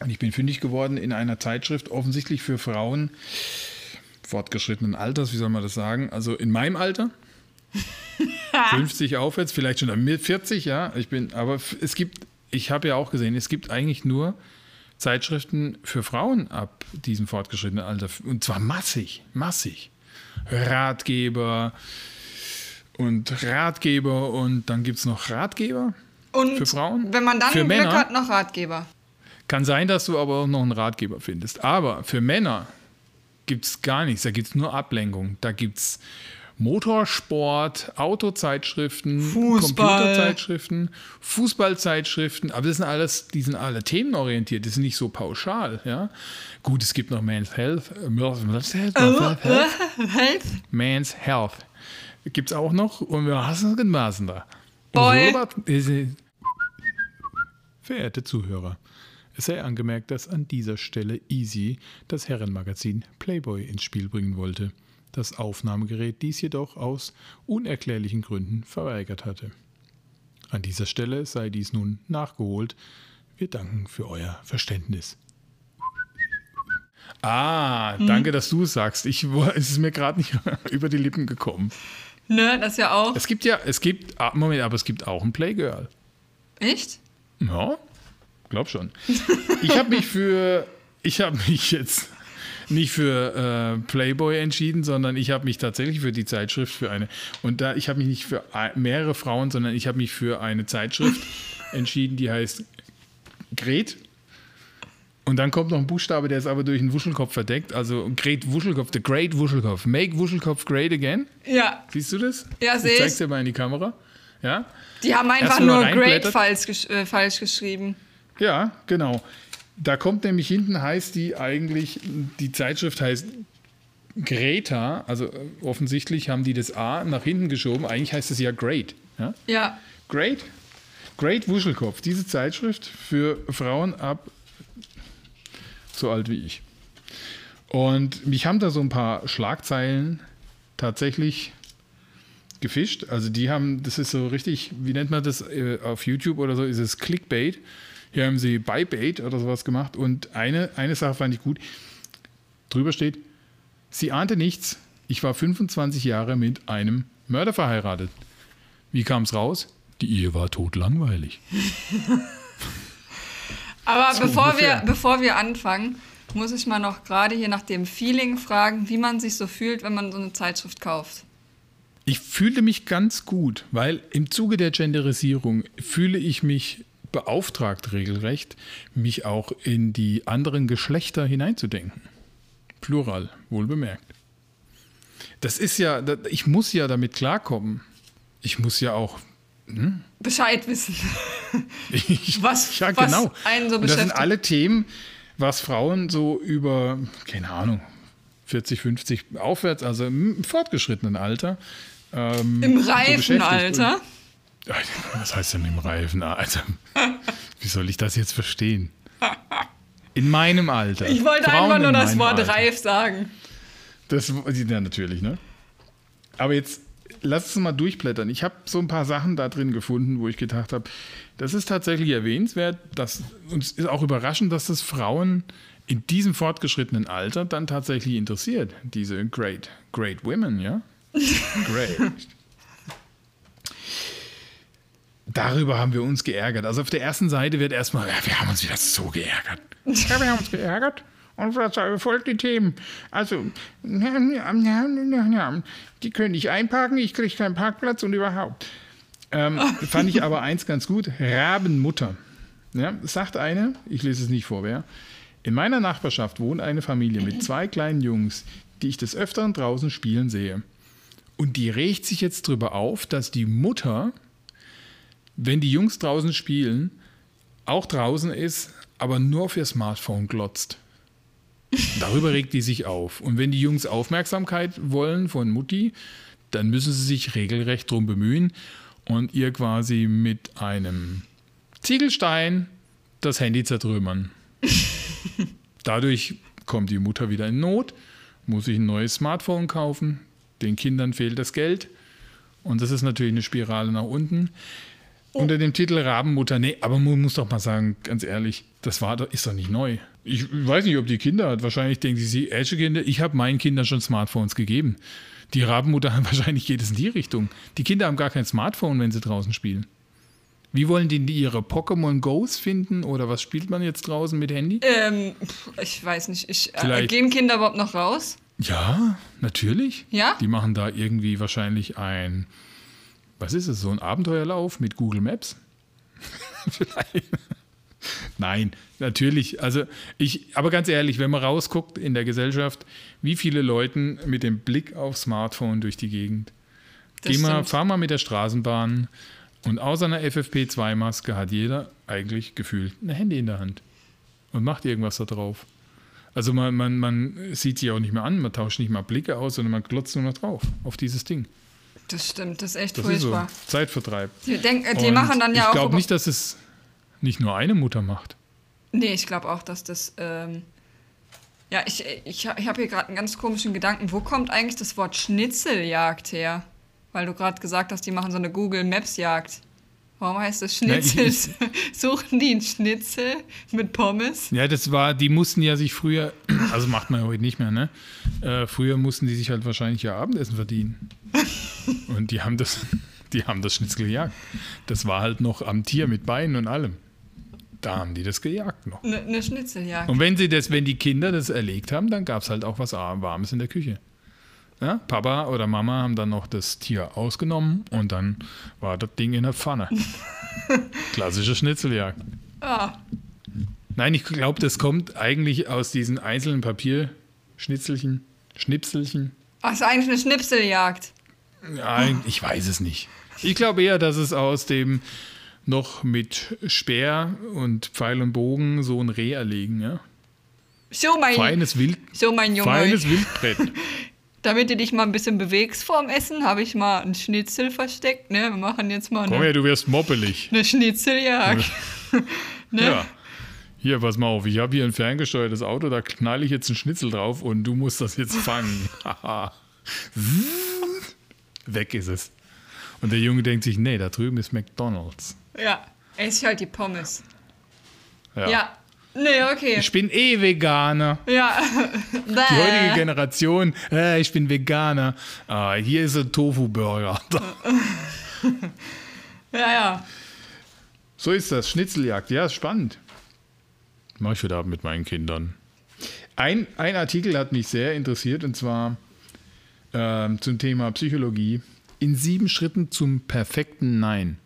[SPEAKER 1] Und ich bin fündig geworden in einer Zeitschrift, offensichtlich für Frauen fortgeschrittenen Alters, wie soll man das sagen? Also in meinem Alter. 50 aufwärts, vielleicht schon 40, ja. Ich bin, aber es gibt, ich habe ja auch gesehen, es gibt eigentlich nur Zeitschriften für Frauen ab diesem fortgeschrittenen Alter. Und zwar massig, massig. Ratgeber und Ratgeber und dann gibt es noch Ratgeber
[SPEAKER 2] und
[SPEAKER 1] für Frauen.
[SPEAKER 2] Wenn man dann
[SPEAKER 1] für
[SPEAKER 2] Glück
[SPEAKER 1] Männer.
[SPEAKER 2] hat, noch Ratgeber.
[SPEAKER 1] Kann sein, dass du aber auch noch einen Ratgeber findest. Aber für Männer gibt es gar nichts. Da gibt es nur Ablenkung. Da gibt es Motorsport, Autozeitschriften,
[SPEAKER 2] Fußball.
[SPEAKER 1] Computerzeitschriften, Fußballzeitschriften, aber das sind alles, die sind alle themenorientiert, die sind nicht so pauschal, ja. Gut, es gibt noch Man's Health,
[SPEAKER 2] Health?
[SPEAKER 1] Man's Health. Gibt es auch noch und wir hassen es da.
[SPEAKER 2] Boy.
[SPEAKER 1] Verehrte Zuhörer, es sei angemerkt, dass an dieser Stelle Easy das Herrenmagazin Playboy ins Spiel bringen wollte, das Aufnahmegerät dies jedoch aus unerklärlichen Gründen verweigert hatte. An dieser Stelle sei dies nun nachgeholt. Wir danken für euer Verständnis. Ah, hm. danke, dass du es sagst. Ich, es ist mir gerade nicht über die Lippen gekommen.
[SPEAKER 2] Ne, das ja auch.
[SPEAKER 1] Es gibt ja, es gibt, ah, Moment, aber es gibt auch ein Playgirl.
[SPEAKER 2] Echt?
[SPEAKER 1] Ja. Glaub schon. Ich habe mich für, ich habe mich jetzt nicht für äh, Playboy entschieden, sondern ich habe mich tatsächlich für die Zeitschrift für eine. Und da ich habe mich nicht für mehrere Frauen, sondern ich habe mich für eine Zeitschrift entschieden, die heißt Gret. Und dann kommt noch ein Buchstabe, der ist aber durch einen Wuschelkopf verdeckt. Also Great Wuschelkopf, The Great Wuschelkopf. Make Wuschelkopf great again.
[SPEAKER 2] Ja.
[SPEAKER 1] Siehst du das?
[SPEAKER 2] Ja, sehe ich.
[SPEAKER 1] Zeig's dir mal in die Kamera. Ja.
[SPEAKER 2] Die haben einfach nur Great falsch, äh, falsch geschrieben.
[SPEAKER 1] Ja, genau. Da kommt nämlich hinten, heißt die eigentlich, die Zeitschrift heißt Greta, also äh, offensichtlich haben die das A nach hinten geschoben. Eigentlich heißt es ja Great. Ja.
[SPEAKER 2] ja.
[SPEAKER 1] Great. Great Wuschelkopf. Diese Zeitschrift für Frauen ab so alt wie ich. Und mich haben da so ein paar Schlagzeilen tatsächlich gefischt. Also die haben, das ist so richtig, wie nennt man das äh, auf YouTube oder so, ist es Clickbait. Hier haben sie Bybait oder sowas gemacht. Und eine, eine Sache fand ich gut. Drüber steht, sie ahnte nichts. Ich war 25 Jahre mit einem Mörder verheiratet. Wie kam es raus? Die Ehe war totlangweilig.
[SPEAKER 2] Aber so bevor, wir, bevor wir anfangen, muss ich mal noch gerade hier nach dem Feeling fragen, wie man sich so fühlt, wenn man so eine Zeitschrift kauft.
[SPEAKER 1] Ich fühle mich ganz gut, weil im Zuge der Genderisierung fühle ich mich beauftragt regelrecht, mich auch in die anderen Geschlechter hineinzudenken. Plural, wohl bemerkt. Das ist ja, ich muss ja damit klarkommen. Ich muss ja auch hm?
[SPEAKER 2] Bescheid wissen.
[SPEAKER 1] Ich, was, ja, genau.
[SPEAKER 2] was einen so
[SPEAKER 1] beschäftigt. Das sind alle Themen, was Frauen so über, keine Ahnung, 40, 50 aufwärts, also im fortgeschrittenen Alter.
[SPEAKER 2] Ähm, Im reifen so Alter.
[SPEAKER 1] Was heißt denn im reifen Alter? Wie soll ich das jetzt verstehen? In meinem Alter.
[SPEAKER 2] Ich wollte Frauen einfach nur das Wort Alter. reif sagen.
[SPEAKER 1] Das, ja, natürlich, ne? Aber jetzt lass uns mal durchblättern. Ich habe so ein paar Sachen da drin gefunden, wo ich gedacht habe, das ist tatsächlich erwähnenswert. Dass, und es ist auch überraschend, dass das Frauen in diesem fortgeschrittenen Alter dann tatsächlich interessiert. Diese Great, Great Women, ja? Great. Darüber haben wir uns geärgert. Also auf der ersten Seite wird erstmal, ja, wir haben uns wieder so geärgert. Ja, wir haben uns geärgert. Und was folgt die Themen? Also, die können nicht einparken, ich kriege keinen Parkplatz und überhaupt. Ähm, fand ich aber eins ganz gut: Rabenmutter. Ja, sagt eine, ich lese es nicht vor, wer. In meiner Nachbarschaft wohnt eine Familie mit zwei kleinen Jungs, die ich des Öfteren draußen spielen sehe. Und die regt sich jetzt darüber auf, dass die Mutter, wenn die Jungs draußen spielen, auch draußen ist, aber nur auf ihr Smartphone glotzt. Darüber regt die sich auf. Und wenn die Jungs Aufmerksamkeit wollen von Mutti, dann müssen sie sich regelrecht darum bemühen und ihr quasi mit einem Ziegelstein das Handy zertrümmern. Dadurch kommt die Mutter wieder in Not, muss sich ein neues Smartphone kaufen, den Kindern fehlt das Geld und das ist natürlich eine Spirale nach unten. Oh. Unter dem Titel Rabenmutter, nee, aber man muss doch mal sagen, ganz ehrlich, das war, ist doch nicht neu. Ich weiß nicht, ob die Kinder hat. Wahrscheinlich denken sie, ältere Kinder, ich habe meinen Kindern schon Smartphones gegeben. Die Rabenmutter wahrscheinlich geht es in die Richtung. Die Kinder haben gar kein Smartphone, wenn sie draußen spielen. Wie wollen die ihre Pokémon Go's finden oder was spielt man jetzt draußen mit Handy?
[SPEAKER 2] Ähm, ich weiß nicht. Ich, äh, gehen Kinder überhaupt noch raus?
[SPEAKER 1] Ja, natürlich.
[SPEAKER 2] Ja?
[SPEAKER 1] Die machen da irgendwie wahrscheinlich ein, was ist es, so ein Abenteuerlauf mit Google Maps? Vielleicht. Nein, natürlich. Also ich, aber ganz ehrlich, wenn man rausguckt in der Gesellschaft, wie viele Leute mit dem Blick auf Smartphone durch die Gegend. Das Geh mal, fahr mal mit der Straßenbahn und außer einer FFP2-Maske hat jeder eigentlich gefühlt ein Handy in der Hand und macht irgendwas da drauf. Also man, man, man sieht sich auch nicht mehr an, man tauscht nicht mal Blicke aus, sondern man glotzt nur noch drauf, auf dieses Ding.
[SPEAKER 2] Das stimmt, das ist echt
[SPEAKER 1] das
[SPEAKER 2] furchtbar.
[SPEAKER 1] Ist so. Zeitvertreib.
[SPEAKER 2] Die, denk, die machen dann ja
[SPEAKER 1] ich
[SPEAKER 2] auch.
[SPEAKER 1] Ich glaube nicht, dass es nicht nur eine Mutter macht.
[SPEAKER 2] Nee, ich glaube auch, dass das. Ähm ja, ich, ich, ich habe hier gerade einen ganz komischen Gedanken. Wo kommt eigentlich das Wort Schnitzeljagd her? Weil du gerade gesagt hast, die machen so eine Google Maps Jagd. Warum heißt das Schnitzel? Ja, ich, Suchen die einen Schnitzel mit Pommes?
[SPEAKER 1] Ja, das war, die mussten ja sich früher, also macht man ja heute nicht mehr, ne? Äh, früher mussten die sich halt wahrscheinlich ihr Abendessen verdienen. Und die haben das, die haben das Schnitzel gejagt. Das war halt noch am Tier mit Beinen und allem. Da haben die das gejagt noch.
[SPEAKER 2] Eine ne Schnitzeljagd.
[SPEAKER 1] Und wenn sie das, wenn die Kinder das erlegt haben, dann gab es halt auch was Warmes in der Küche. Ja, Papa oder Mama haben dann noch das Tier ausgenommen und dann war das Ding in der Pfanne. Klassische Schnitzeljagd.
[SPEAKER 2] Ah.
[SPEAKER 1] Nein, ich glaube, das kommt eigentlich aus diesen einzelnen Papierschnitzelchen, Schnipselchen.
[SPEAKER 2] Ach, ist eigentlich eine Schnipseljagd.
[SPEAKER 1] Nein, ich weiß es nicht. Ich glaube eher, dass es aus dem noch mit Speer und Pfeil und Bogen so ein Reh erlegen, ja?
[SPEAKER 2] So mein,
[SPEAKER 1] feines Wild,
[SPEAKER 2] so mein Junge.
[SPEAKER 1] Feines Wildbrett.
[SPEAKER 2] Damit du dich mal ein bisschen bewegst vorm Essen, habe ich mal einen Schnitzel versteckt. Ne? Wir machen jetzt mal eine,
[SPEAKER 1] Komm her, du wirst moppelig.
[SPEAKER 2] Eine Schnitzeljagd.
[SPEAKER 1] ne? Ja. Hier, pass mal auf, ich habe hier ein ferngesteuertes Auto, da knall ich jetzt einen Schnitzel drauf und du musst das jetzt fangen. Weg ist es. Und der Junge denkt sich, nee, da drüben ist McDonalds.
[SPEAKER 2] Ja, esse halt die Pommes.
[SPEAKER 1] Ja.
[SPEAKER 2] ja. Nee, okay.
[SPEAKER 1] Ich bin eh Veganer.
[SPEAKER 2] Ja.
[SPEAKER 1] Die heutige Generation, äh, ich bin Veganer. Ah, hier ist ein Tofu-Burger.
[SPEAKER 2] ja, ja.
[SPEAKER 1] So ist das. Schnitzeljagd. Ja, ist spannend. Mach ich heute Abend mit meinen Kindern. Ein, ein Artikel hat mich sehr interessiert und zwar äh, zum Thema Psychologie. In sieben Schritten zum perfekten Nein.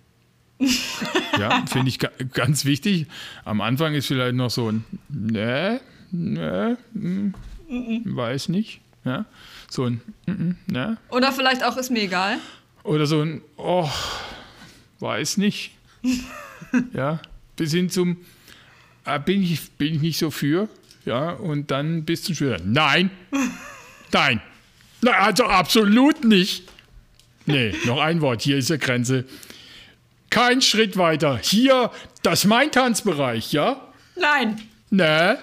[SPEAKER 1] ja, finde ich ganz wichtig. Am Anfang ist vielleicht noch so ein ne, ne, mm, weiß nicht. Ja, so ein mm, ne.
[SPEAKER 2] Oder vielleicht auch ist mir egal.
[SPEAKER 1] Oder so ein oh, weiß nicht. ja, bis hin zum äh, bin, ich, bin ich nicht so für. Ja, und dann bis zum Schüler. Nein, nein, also absolut nicht. Nee, noch ein Wort. Hier ist die Grenze. Kein Schritt weiter. Hier, das ist mein Tanzbereich, ja?
[SPEAKER 2] Nein.
[SPEAKER 1] Nee,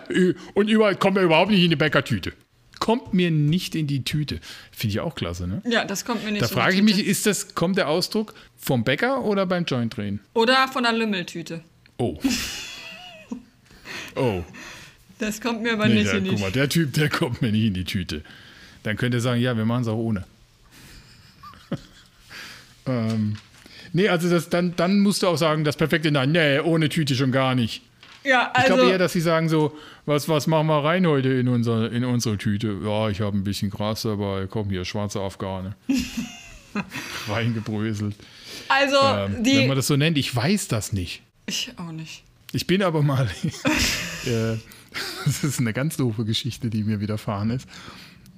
[SPEAKER 1] und überall kommen wir überhaupt nicht in die Bäckertüte. kommt mir nicht in die Tüte. Finde ich auch klasse, ne?
[SPEAKER 2] Ja, das kommt mir nicht
[SPEAKER 1] Da
[SPEAKER 2] in die
[SPEAKER 1] frage ich mich,
[SPEAKER 2] Tüte.
[SPEAKER 1] ist das, kommt der Ausdruck vom Bäcker oder beim Joint drehen?
[SPEAKER 2] Oder von der Lümmeltüte.
[SPEAKER 1] Oh. Oh.
[SPEAKER 2] Das kommt mir aber
[SPEAKER 1] Nee,
[SPEAKER 2] nicht in die
[SPEAKER 1] guck mal, der Typ, der kommt mir nicht in die Tüte. Dann könnt ihr sagen, ja, wir machen es auch ohne. ähm, nee, also das, dann, dann musst du auch sagen, das perfekte Nein, nee, ohne Tüte schon gar nicht.
[SPEAKER 2] Ja,
[SPEAKER 1] Ich
[SPEAKER 2] also.
[SPEAKER 1] glaube eher, dass sie sagen so, was, was machen wir rein heute in, unser, in unsere Tüte? Ja, ich habe ein bisschen Gras dabei, komm hier, schwarze Afghane. Reingebröselt.
[SPEAKER 2] also,
[SPEAKER 1] Ähm,
[SPEAKER 2] die.
[SPEAKER 1] wenn man das so nennt, ich weiß das nicht.
[SPEAKER 2] ich auch nicht.
[SPEAKER 1] Ich bin aber mal, äh, das ist eine ganz doofe Geschichte, die mir widerfahren ist.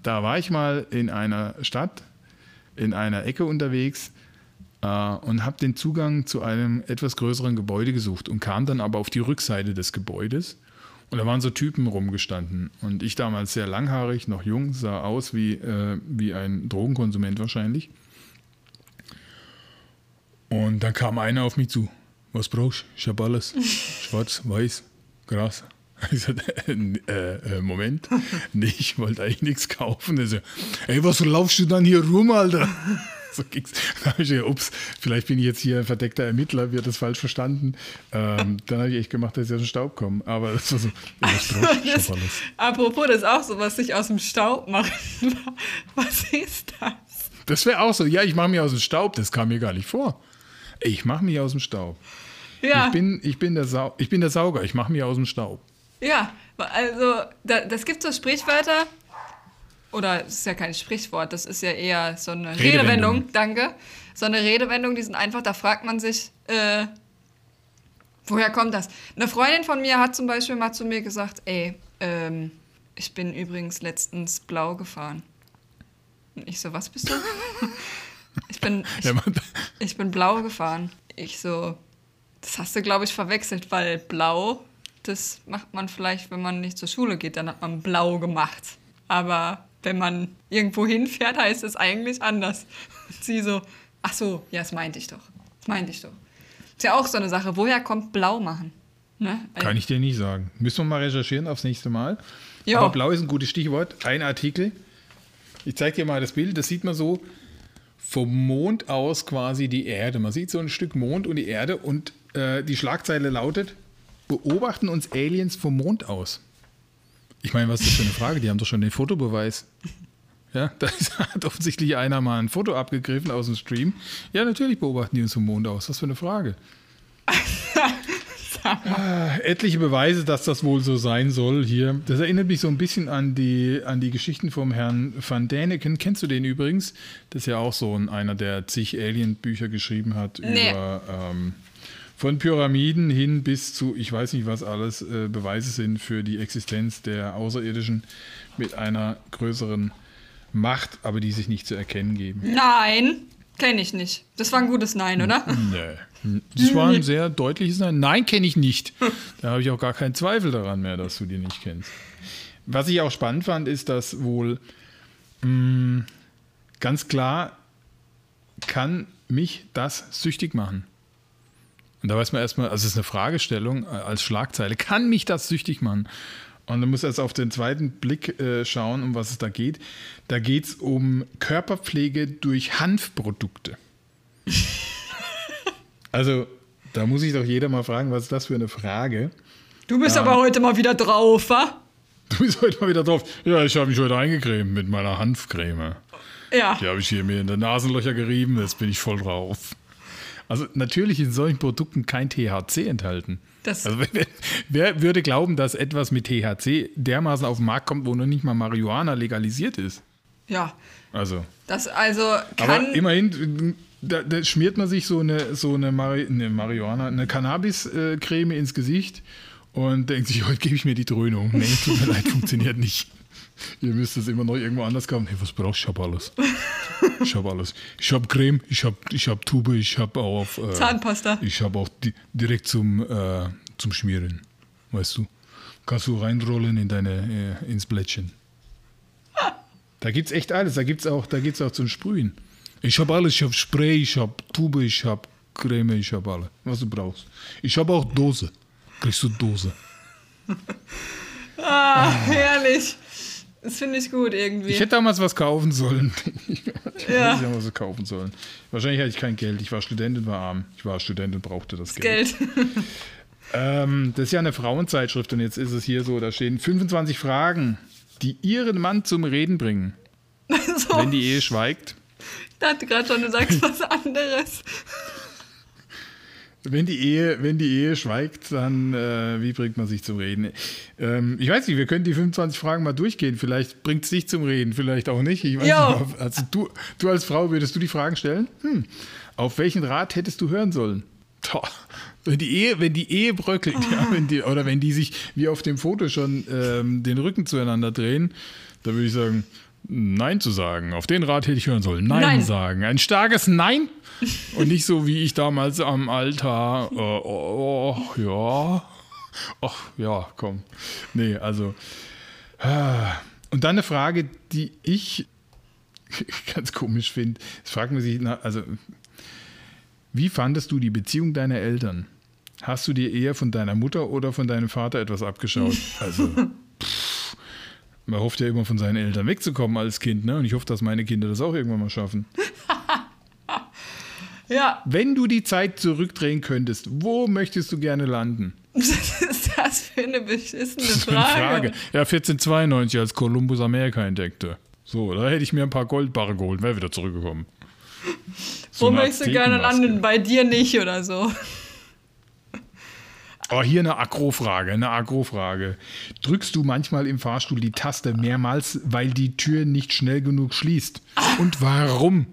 [SPEAKER 1] Da war ich mal in einer Stadt, in einer Ecke unterwegs äh, und habe den Zugang zu einem etwas größeren Gebäude gesucht und kam dann aber auf die Rückseite des Gebäudes. Und da waren so Typen rumgestanden. Und ich damals sehr langhaarig, noch jung, sah aus wie, äh, wie ein Drogenkonsument wahrscheinlich. Und dann kam einer auf mich zu. Was brauchst du? Ich hab alles. Schwarz, weiß, Gras. Ich sagte, äh, äh, Moment. Nee, ich wollte eigentlich nichts kaufen. Er so, ey, was laufst du dann hier rum, Alter? So ging's. Da habe ich gedacht, ups, vielleicht bin ich jetzt hier ein verdeckter Ermittler, wird das falsch verstanden. Ähm, dann habe ich echt gemacht, dass ich aus dem Staub komme. Aber das war so? Ich
[SPEAKER 2] Das,
[SPEAKER 1] alles.
[SPEAKER 2] apropos, das ist auch so, was sich aus dem Staub macht. Was ist das?
[SPEAKER 1] Das wäre auch so, ja, ich mache mich aus dem Staub. Das kam mir gar nicht vor. Ich mache mich aus dem Staub.
[SPEAKER 2] Ja,
[SPEAKER 1] Ich, bin, ich, bin der Sau ich bin der Sauger, ich mache mich aus dem Staub.
[SPEAKER 2] Ja, also da, das gibt so Sprichwörter, oder es ist ja kein Sprichwort, das ist ja eher so eine
[SPEAKER 1] Redewendung.
[SPEAKER 2] Redewendung, danke. So eine Redewendung, die sind einfach, da fragt man sich, äh, woher kommt das? Eine Freundin von mir hat zum Beispiel mal zu mir gesagt, ey, ähm, ich bin übrigens letztens blau gefahren. Und ich so, was bist du? ich bin, ich, ich bin blau gefahren. Ich so, das hast du, glaube ich, verwechselt, weil blau, das macht man vielleicht, wenn man nicht zur Schule geht, dann hat man blau gemacht. Aber wenn man irgendwo hinfährt, heißt es eigentlich anders. Und sie so, ach so, ja, das meinte ich doch. Das meinte ich doch. Ist ja auch so eine Sache, woher kommt blau machen? Ne?
[SPEAKER 1] kann ich dir nicht sagen. Müssen wir mal recherchieren aufs nächste Mal.
[SPEAKER 2] Ja.
[SPEAKER 1] Aber blau ist ein gutes Stichwort. Ein Artikel. Ich zeige dir mal das Bild. Das sieht man so vom Mond aus quasi die Erde. Man sieht so ein Stück Mond und die Erde und äh, die Schlagzeile lautet: Beobachten uns Aliens vom Mond aus. Ich meine, was ist das für eine Frage? Die haben doch schon den Fotobeweis. Ja, da hat offensichtlich einer mal ein Foto abgegriffen aus dem Stream. Ja, natürlich beobachten die uns vom Mond aus. Was für eine Frage. Ah, etliche Beweise, dass das wohl so sein soll hier. Das erinnert mich so ein bisschen an die, an die Geschichten vom Herrn Van Däniken. Kennst du den übrigens? Das ist ja auch so ein, einer, der zig Alien-Bücher geschrieben hat
[SPEAKER 2] Nee.
[SPEAKER 1] über ähm, von Pyramiden hin bis zu, ich weiß nicht, was alles äh, Beweise sind für die Existenz der Außerirdischen mit einer größeren Macht, aber die sich nicht zu erkennen geben.
[SPEAKER 2] Nein, kenne ich nicht. Das war ein gutes Nein, oder?
[SPEAKER 1] Nee. Das war ein sehr deutliches Nein. Nein, kenne ich nicht. Da habe ich auch gar keinen Zweifel daran mehr, dass du die nicht kennst. Was ich auch spannend fand, ist, dass wohl mh, ganz klar kann mich das süchtig machen. Und da weiß man erstmal, also es ist eine Fragestellung äh, als Schlagzeile, kann mich das süchtig machen? Und dann muss erst auf den zweiten Blick äh, schauen, um was es da geht. Da geht es um Körperpflege durch Hanfprodukte. Also, da muss ich doch jeder mal fragen, was ist das für eine Frage?
[SPEAKER 2] Du bist aber heute mal wieder drauf, wa?
[SPEAKER 1] Du bist heute mal wieder drauf. Ja, ich habe mich heute eingecremt mit meiner Hanfcreme.
[SPEAKER 2] Ja.
[SPEAKER 1] Die habe ich hier mir in den Nasenlöcher gerieben, jetzt bin ich voll drauf. Also natürlich in solchen Produkten kein THC enthalten.
[SPEAKER 2] Das-
[SPEAKER 1] also wer, wer würde glauben, dass etwas mit THC dermaßen auf den Markt kommt, wo noch nicht mal Marihuana legalisiert ist?
[SPEAKER 2] Ja.
[SPEAKER 1] Also,
[SPEAKER 2] Das also
[SPEAKER 1] aber
[SPEAKER 2] kann.
[SPEAKER 1] immerhin, da, da schmiert man sich so eine, so eine, Mari eine Marihuana, eine Cannabis-Creme ins Gesicht und denkt sich, heute gebe ich mir die Dröhnung. Nee, tut mir leid, funktioniert nicht. Ihr müsst es immer noch irgendwo anders kaufen. Hey, was brauchst du? Ich habe alles. Ich habe alles. Ich habe Creme, ich habe ich hab Tube, ich habe auch auf, äh,
[SPEAKER 2] Zahnpasta.
[SPEAKER 1] Ich habe auch di direkt zum, äh, zum Schmieren. Weißt du? Kannst du reinrollen in deine, äh, ins Blättchen. Da gibt's echt alles. Da gibt's auch, da auch zum Sprühen. Ich habe alles. Ich habe Spray, ich habe Tube, ich habe Creme, ich habe alles, was du brauchst. Ich habe auch Dose. Kriegst du Dose.
[SPEAKER 2] Ah, herrlich. Das finde ich gut irgendwie.
[SPEAKER 1] Ich hätte damals was kaufen sollen. ich hätte damals was kaufen sollen. Wahrscheinlich hatte ich kein Geld. Ich war Student und war arm. Ich war Student und brauchte das Geld.
[SPEAKER 2] Geld.
[SPEAKER 1] Ähm, das ist ja eine Frauenzeitschrift und jetzt ist es hier so, da stehen 25 Fragen, die ihren Mann zum Reden bringen.
[SPEAKER 2] so,
[SPEAKER 1] Wenn die Ehe schweigt,
[SPEAKER 2] ich dachte gerade schon, du sagst was anderes.
[SPEAKER 1] Wenn die Ehe, wenn die Ehe schweigt, dann äh, wie bringt man sich zum Reden? Ähm, ich weiß nicht, wir können die 25 Fragen mal durchgehen. Vielleicht bringt es dich zum Reden, vielleicht auch nicht. Ich weiß
[SPEAKER 2] Jo.
[SPEAKER 1] nicht also du, du als Frau würdest du die Fragen stellen? Hm. Auf welchen Rat hättest du hören sollen? Toh. Wenn die Ehe, wenn die Ehe bröckelt, ja, wenn die, oder wenn die sich wie auf dem Foto schon ähm, den Rücken zueinander drehen, dann würde ich sagen, Nein zu sagen. Auf den Rat hätte ich hören sollen. Nein,
[SPEAKER 2] Nein.
[SPEAKER 1] sagen. Ein starkes Nein. Und nicht so wie ich damals am Altar. Äh, oh, oh, ja. Ach, ja, komm. Nee, also. ah. Und dann eine Frage, die ich ganz komisch finde. Es fragt man sich, na, also, wie fandest du die Beziehung deiner Eltern? Hast du dir eher von deiner Mutter oder von deinem Vater etwas abgeschaut? Also, man hofft ja immer von seinen Eltern wegzukommen als Kind, ne? Und ich hoffe, dass meine Kinder das auch irgendwann mal schaffen.
[SPEAKER 2] Ja,
[SPEAKER 1] Wenn du die Zeit zurückdrehen könntest, wo möchtest du gerne landen?
[SPEAKER 2] was ist das für eine beschissene
[SPEAKER 1] eine
[SPEAKER 2] Frage?
[SPEAKER 1] Ja, 1492, als Kolumbus Amerika entdeckte. So, da hätte ich mir ein paar Goldbarren geholt, wäre wieder zurückgekommen. So
[SPEAKER 2] Wo möchtest du gerne landen? Bei dir nicht oder so.
[SPEAKER 1] Oh, hier eine Agrofrage, eine Agrofrage. Drückst du manchmal im Fahrstuhl die Taste mehrmals, weil die Tür nicht schnell genug schließt? Und warum?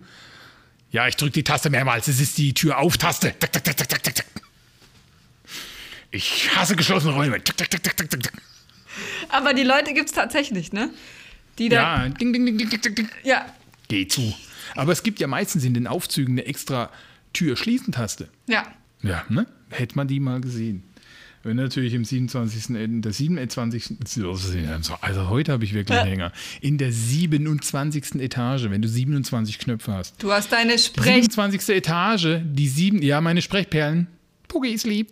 [SPEAKER 1] Ja, ich drücke die Taste mehrmals. Es ist die Tür auf Taste. Ich hasse geschlossene Räume.
[SPEAKER 2] Aber die Leute gibt es tatsächlich, ne? Die da.
[SPEAKER 1] Ja, ding, ding, ding, ding, ding, ding.
[SPEAKER 2] Ja. Geh
[SPEAKER 1] Geh zu. Aber es gibt ja meistens in den Aufzügen eine extra Tür-Schließen-Taste.
[SPEAKER 2] Ja.
[SPEAKER 1] Ja, ne? Hätte man die mal gesehen. Wenn natürlich im 27. in der 27. Also heute habe ich wirklich einen Hänger. In der 27. Etage, wenn du 27 Knöpfe hast.
[SPEAKER 2] Du hast deine
[SPEAKER 1] Die
[SPEAKER 2] Sprech.
[SPEAKER 1] 27. Etage, die sieben, ja, meine Sprechperlen. Puggy ist lieb.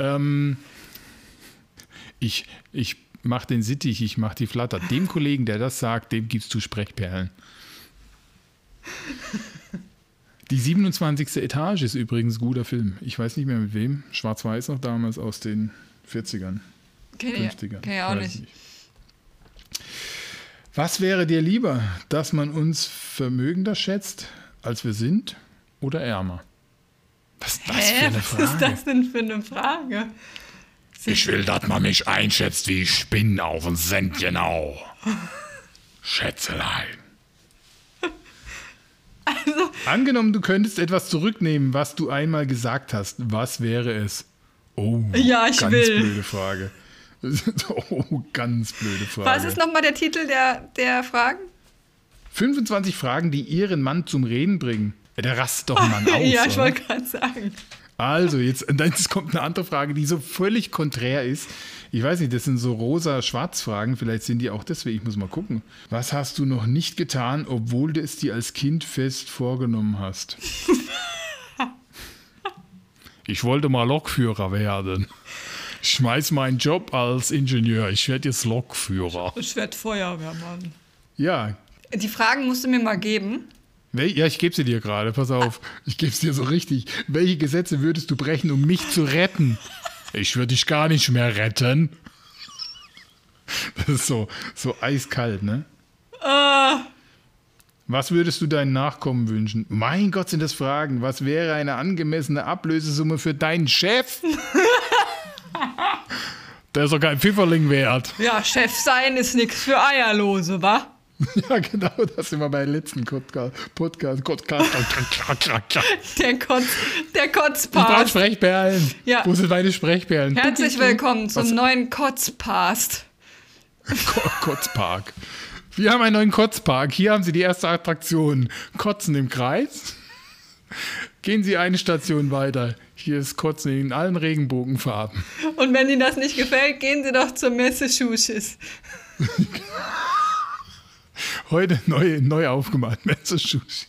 [SPEAKER 1] Ähm, ich ich mache den Sittich, ich mache die Flatter. Dem Kollegen, der das sagt, dem gibst du Sprechperlen. Die 27. Etage ist übrigens ein guter Film. Ich weiß nicht mehr mit wem. Schwarz-Weiß noch damals aus den 40ern,
[SPEAKER 2] Kenn
[SPEAKER 1] 50ern.
[SPEAKER 2] ich, kenn ich auch nicht.
[SPEAKER 1] Was wäre dir lieber, dass man uns vermögender schätzt, als wir sind, oder ärmer? Was ist das für eine
[SPEAKER 2] Was
[SPEAKER 1] Frage?
[SPEAKER 2] ist das denn für eine Frage?
[SPEAKER 1] Ich will, dass man mich einschätzt, wie ich bin auf ein Cent genau. Schätzelein.
[SPEAKER 2] Also,
[SPEAKER 1] Angenommen, du könntest etwas zurücknehmen, was du einmal gesagt hast. Was wäre es? Oh,
[SPEAKER 2] Ja, ich
[SPEAKER 1] ganz
[SPEAKER 2] will.
[SPEAKER 1] blöde Frage. Oh, ganz blöde Frage.
[SPEAKER 2] was ist nochmal der Titel der, der Fragen?
[SPEAKER 1] 25 Fragen, die ihren Mann zum Reden bringen. Der rastet doch Mann aus.
[SPEAKER 2] ja, ich wollte gerade sagen.
[SPEAKER 1] Also, jetzt, jetzt kommt eine andere Frage, die so völlig konträr ist. Ich weiß nicht, das sind so rosa-schwarz-Fragen, vielleicht sind die auch deswegen, ich muss mal gucken. Was hast du noch nicht getan, obwohl du es dir als Kind fest vorgenommen hast? ich wollte mal Lokführer werden. Ich schmeiß meinen Job als Ingenieur, ich werde jetzt Lokführer.
[SPEAKER 2] Ich werde Feuerwehrmann.
[SPEAKER 1] Ja,
[SPEAKER 2] Die Fragen musst du mir mal geben.
[SPEAKER 1] Wel- Ja, ich gebe sie dir gerade, pass auf. Ich gebe es dir so richtig. Welche Gesetze würdest du brechen, um mich zu retten? Ich würde dich gar nicht mehr retten. Das ist so, so eiskalt, ne?
[SPEAKER 2] Äh,
[SPEAKER 1] Was würdest du deinen Nachkommen wünschen? Mein Gott, sind das Fragen. Was wäre eine angemessene Ablösesumme für deinen Chef? Der ist doch kein Pfifferling wert.
[SPEAKER 2] ja, Chef sein ist nichts für Eierlose, wa?
[SPEAKER 1] Ja, genau, das sind wir beim letzten Podcast. Podcast, Podcast.
[SPEAKER 2] Der, Kotz, der
[SPEAKER 1] Ich brauche
[SPEAKER 2] Kotzpast.
[SPEAKER 1] Sprechperlen.
[SPEAKER 2] Ja.
[SPEAKER 1] Wo sind meine Sprechperlen?
[SPEAKER 2] Herzlich willkommen zum
[SPEAKER 1] Was-
[SPEAKER 2] neuen Kotzpast.
[SPEAKER 1] Ko- Kotzpark. Wir haben einen neuen Kotzpark. Hier haben Sie die erste Attraktion. Kotzen im Kreis. Gehen Sie eine Station weiter. Hier ist Kotzen in allen Regenbogenfarben.
[SPEAKER 2] Und wenn Ihnen das nicht gefällt, gehen Sie doch zur Messe Schuschis.
[SPEAKER 1] Heute neu, neu aufgemacht. Messersushi.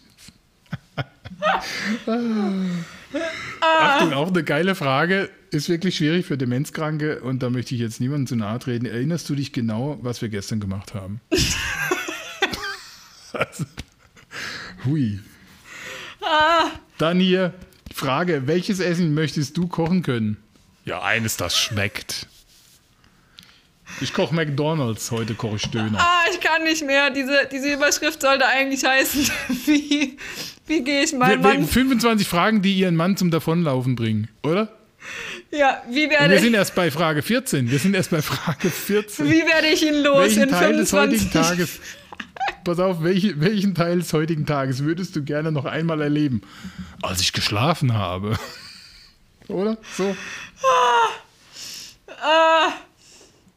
[SPEAKER 1] Achtung, auch eine geile Frage. ist wirklich schwierig für Demenzkranke und da möchte ich jetzt niemandem zu nahe treten. Erinnerst du dich genau, was wir gestern gemacht haben? also, hui.
[SPEAKER 2] Ah,
[SPEAKER 1] Dann hier die Frage, welches Essen möchtest du kochen können? Ja, eines, das schmeckt. Ich koche McDonalds, heute koche ich Döner.
[SPEAKER 2] ah, ich kann nicht mehr. Diese, diese Überschrift sollte eigentlich heißen, wie, wie gehe ich
[SPEAKER 1] Wir,
[SPEAKER 2] meinen
[SPEAKER 1] wir,
[SPEAKER 2] Mann...
[SPEAKER 1] 25 Fragen, die ihren Mann zum Davonlaufen bringen, oder?
[SPEAKER 2] Ja, wie
[SPEAKER 1] Und
[SPEAKER 2] werde,
[SPEAKER 1] wir
[SPEAKER 2] ich,
[SPEAKER 1] sind erst bei Frage 14. Wir sind erst bei Frage 14.
[SPEAKER 2] wie werde ich ihn los
[SPEAKER 1] welchen
[SPEAKER 2] in
[SPEAKER 1] Teil des
[SPEAKER 2] 25...
[SPEAKER 1] heutigen Tages, pass auf, welche, welchen Teil des heutigen Tages würdest du gerne noch einmal erleben? Als ich geschlafen habe. Oder? So.
[SPEAKER 2] Ah,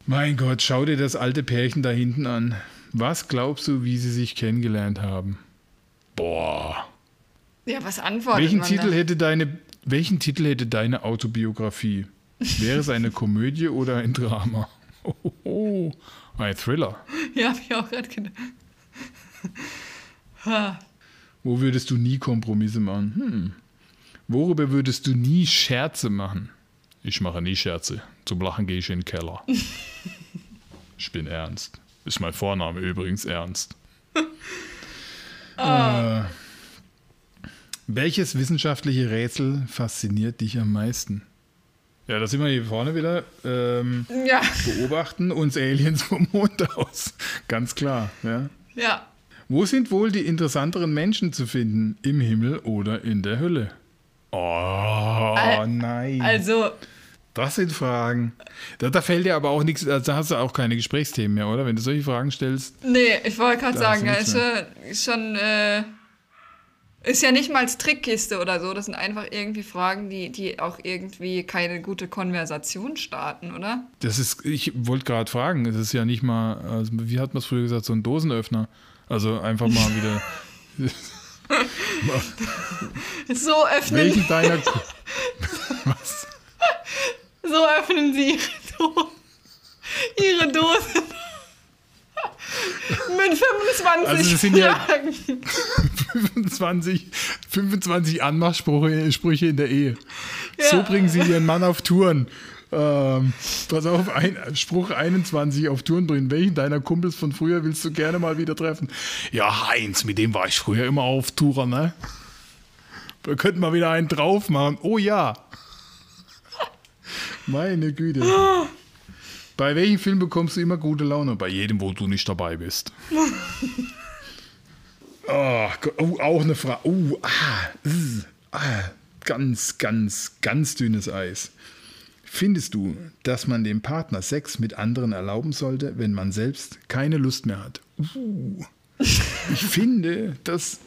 [SPEAKER 1] Mein Gott, schau dir das alte Pärchen da hinten an. Was glaubst du, wie sie sich kennengelernt haben? Boah.
[SPEAKER 2] ja, was antwortet
[SPEAKER 1] Welchen
[SPEAKER 2] man
[SPEAKER 1] Titel,
[SPEAKER 2] da?
[SPEAKER 1] hätte deine, welchen Titel hätte deine Autobiografie? Wäre es eine Komödie oder ein Drama? Oh, oh, oh. ein Thriller.
[SPEAKER 2] Ja, hab ich auch gerade gedacht. Ha.
[SPEAKER 1] Wo würdest du nie Kompromisse machen? Hm. Worüber würdest du nie Scherze machen? Ich mache nie Scherze. Zum Lachen gehe ich in den Keller. ich bin ernst. Ist mein Vorname übrigens ernst. äh, welches wissenschaftliche Rätsel fasziniert dich am meisten? Ja, da sind wir hier vorne wieder. Ähm,
[SPEAKER 2] Ja,
[SPEAKER 1] beobachten uns Aliens vom Mond aus. Ganz klar. Ja.
[SPEAKER 2] ja.
[SPEAKER 1] Wo sind wohl die interessanteren Menschen zu finden? Im Himmel oder in der Hölle? Oh,
[SPEAKER 2] Al-
[SPEAKER 1] nein.
[SPEAKER 2] Also,
[SPEAKER 1] das sind Fragen. Da, da fällt dir aber auch nichts, also da hast du auch keine Gesprächsthemen mehr, oder? Wenn du solche Fragen stellst.
[SPEAKER 2] nee, ich wollte gerade sagen,
[SPEAKER 1] nichts
[SPEAKER 2] ist, schon- schon, äh, ist ja nicht mal als Trickkiste oder so. Das sind einfach irgendwie Fragen, die, die auch irgendwie keine gute Konversation starten, oder?
[SPEAKER 1] Das ist, ich wollte gerade fragen, es ist ja nicht mal, also wie hat man es früher gesagt, so ein Dosenöffner. Also einfach mal wieder.
[SPEAKER 2] So öffnen,
[SPEAKER 1] welchen deiner. Was?
[SPEAKER 2] So öffnen sie ihre, Do ihre Dose. Mit 25
[SPEAKER 1] Also sind ja-
[SPEAKER 2] Fragen.
[SPEAKER 1] 25, 25 Anmachsprüche Sprüche in der Ehe.
[SPEAKER 2] Ja.
[SPEAKER 1] So bringen sie ihren Mann auf Touren. Ähm, pass auf, ein, Spruch 21 auf Touren bringen. Welchen deiner Kumpels von früher willst du gerne mal wieder treffen? Ja, Heinz, mit dem war ich früher immer auf Touren, ne? Wir könnten mal wieder einen drauf machen. Oh ja. Meine Güte. Bei welchem Film bekommst du immer gute Laune? Bei jedem, wo du nicht dabei bist. Oh, Gott, oh, auch eine Frage. Oh, ah, ah, ganz, ganz, ganz dünnes Eis. Findest du, dass man dem Partner Sex mit anderen erlauben sollte, wenn man selbst keine Lust mehr hat? Uh, ich finde, das,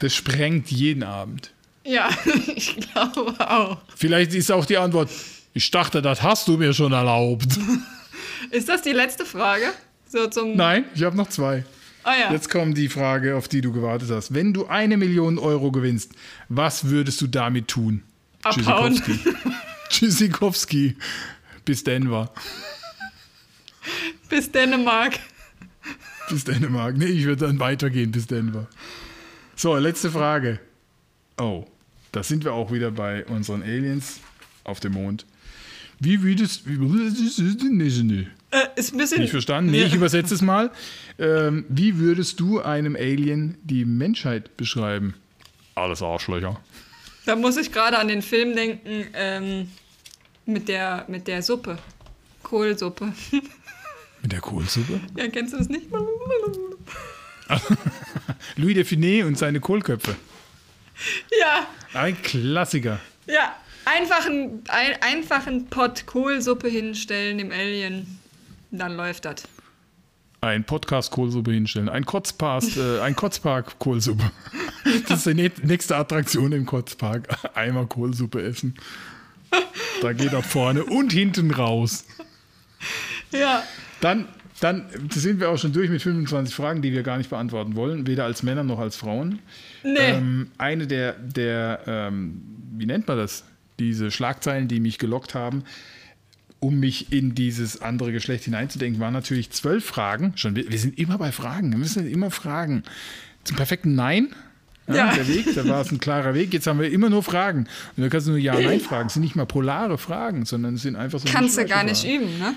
[SPEAKER 1] das sprengt jeden Abend.
[SPEAKER 2] Ja, ich glaube auch.
[SPEAKER 1] Vielleicht ist auch die Antwort, ich dachte, das hast du mir schon erlaubt.
[SPEAKER 2] Ist das die letzte Frage? So zum.
[SPEAKER 1] Nein, ich habe noch zwei.
[SPEAKER 2] Ah ja.
[SPEAKER 1] Jetzt kommt die Frage, auf die du gewartet hast. Wenn du eine Million Euro gewinnst, was würdest du damit tun?
[SPEAKER 2] Abhauen.
[SPEAKER 1] Tschüssikowski. Tschüssikowski. Bis Denver.
[SPEAKER 2] Bis Dänemark.
[SPEAKER 1] Bis Dänemark. Nee, ich würde dann weitergehen bis Denver. So, letzte Frage. Oh, da sind wir auch wieder bei unseren Aliens auf dem Mond. Wie würdest wie
[SPEAKER 2] Äh, ist ein bisschen.
[SPEAKER 1] Nicht verstanden? Nee, ich übersetze es mal. Ähm, wie würdest du einem Alien die Menschheit beschreiben? Alles Arschlöcher.
[SPEAKER 2] Da muss ich gerade an den Film denken ähm, mit, der, mit der Suppe. Kohlsuppe.
[SPEAKER 1] Mit der Kohlsuppe?
[SPEAKER 2] ja, kennst du das nicht?
[SPEAKER 1] Louis Define und seine Kohlköpfe.
[SPEAKER 2] ja,
[SPEAKER 1] Ein Klassiker.
[SPEAKER 2] ja. Einfach einen ein, einfachen Pott Kohlsuppe hinstellen dem Alien. Dann läuft das.
[SPEAKER 1] Ein Podcast Kohlsuppe hinstellen. Ein Kotzpast, äh, ein Kotzpark Kohlsuppe. Das ist die nä- nächste Attraktion im Kotzpark. Einmal Kohlsuppe essen. Da geht er vorne und hinten raus.
[SPEAKER 2] Ja.
[SPEAKER 1] Dann, dann sind wir auch schon durch mit 25 Fragen, die wir gar nicht beantworten wollen, weder als Männer noch als Frauen.
[SPEAKER 2] Nee.
[SPEAKER 1] Ähm, eine der, der ähm, wie nennt man das? Diese Schlagzeilen, die mich gelockt haben, um mich in dieses andere Geschlecht hineinzudenken, waren natürlich zwölf Fragen. Schon, wir, wir sind immer bei Fragen. Wir müssen immer fragen. Zum perfekten Nein Ja,
[SPEAKER 2] Ja.
[SPEAKER 1] Der Weg, da war es ein klarer Weg. Jetzt haben wir immer nur Fragen. Und da kannst du nur Ja-Nein-Fragen. Es sind nicht mal polare Fragen, sondern es sind einfach so.
[SPEAKER 2] Kannst du gar nicht üben, ne?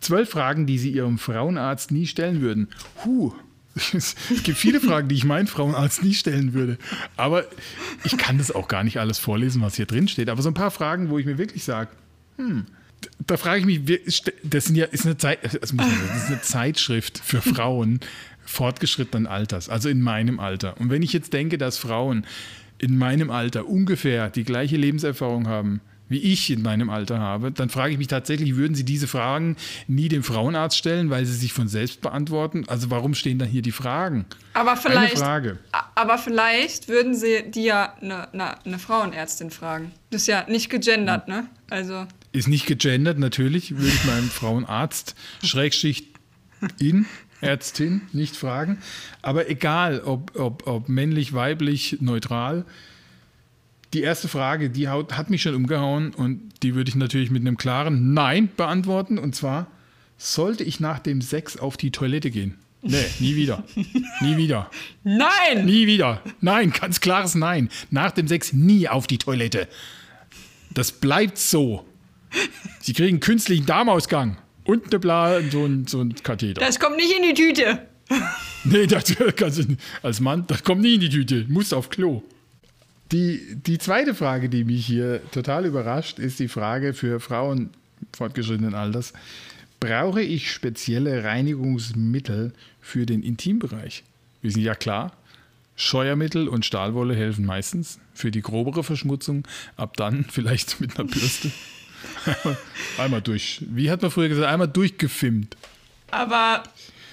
[SPEAKER 1] Zwölf Fragen, die Sie Ihrem Frauenarzt nie stellen würden. Huh. Es gibt viele Fragen, die ich meinem Frauenarzt nie stellen würde. Aber ich kann das auch gar nicht alles vorlesen, was hier drin steht. Aber so ein paar Fragen, wo ich mir wirklich sage, hm, da frage ich mich, das ja, ist eine, Zeit, sagen, das ist eine Zeitschrift für Frauen fortgeschrittenen Alters, also in meinem Alter. Und wenn ich jetzt denke, dass Frauen in meinem Alter ungefähr die gleiche Lebenserfahrung haben, wie ich in meinem Alter habe, dann frage ich mich tatsächlich, würden Sie diese Fragen nie dem Frauenarzt stellen, weil sie sich von selbst beantworten? Also warum stehen da hier die Fragen?
[SPEAKER 2] Aber vielleicht,
[SPEAKER 1] Frage.
[SPEAKER 2] Aber vielleicht würden sie die ja eine ne, ne Frauenärztin fragen. Das ist ja nicht gegendert, ne? Also,
[SPEAKER 1] Ist nicht gegendert, natürlich, würde ich meinem Frauenarzt, Schrägschicht in, Ärztin, nicht fragen. Aber egal, ob, ob, ob männlich, weiblich, neutral. Die erste Frage, die haut, hat mich schon umgehauen und die würde ich natürlich mit einem klaren Nein beantworten. Und zwar, sollte ich nach dem Sex auf die Toilette gehen? Nee, nie wieder. nie wieder.
[SPEAKER 2] nein!
[SPEAKER 1] Nie wieder. Nein, ganz klares Nein. Nach dem Sex nie auf die Toilette. Das bleibt so. Sie kriegen künstlichen Darmausgang und eine Bla so ein, so ein Katheter.
[SPEAKER 2] Das kommt nicht in die Tüte.
[SPEAKER 1] nee, das kannst du nicht- als Mann, das kommt nie in die Tüte. Muss auf Klo. Die, die zweite Frage, die mich hier total überrascht, ist die Frage für Frauen fortgeschrittenen Alters. Brauche ich spezielle Reinigungsmittel für den Intimbereich? Wir sind ja klar, Scheuermittel und Stahlwolle helfen meistens für die grobere Verschmutzung. Ab dann vielleicht mit einer Bürste. einmal durch. Wie hat man früher gesagt? Einmal durchgefimmt.
[SPEAKER 2] Aber,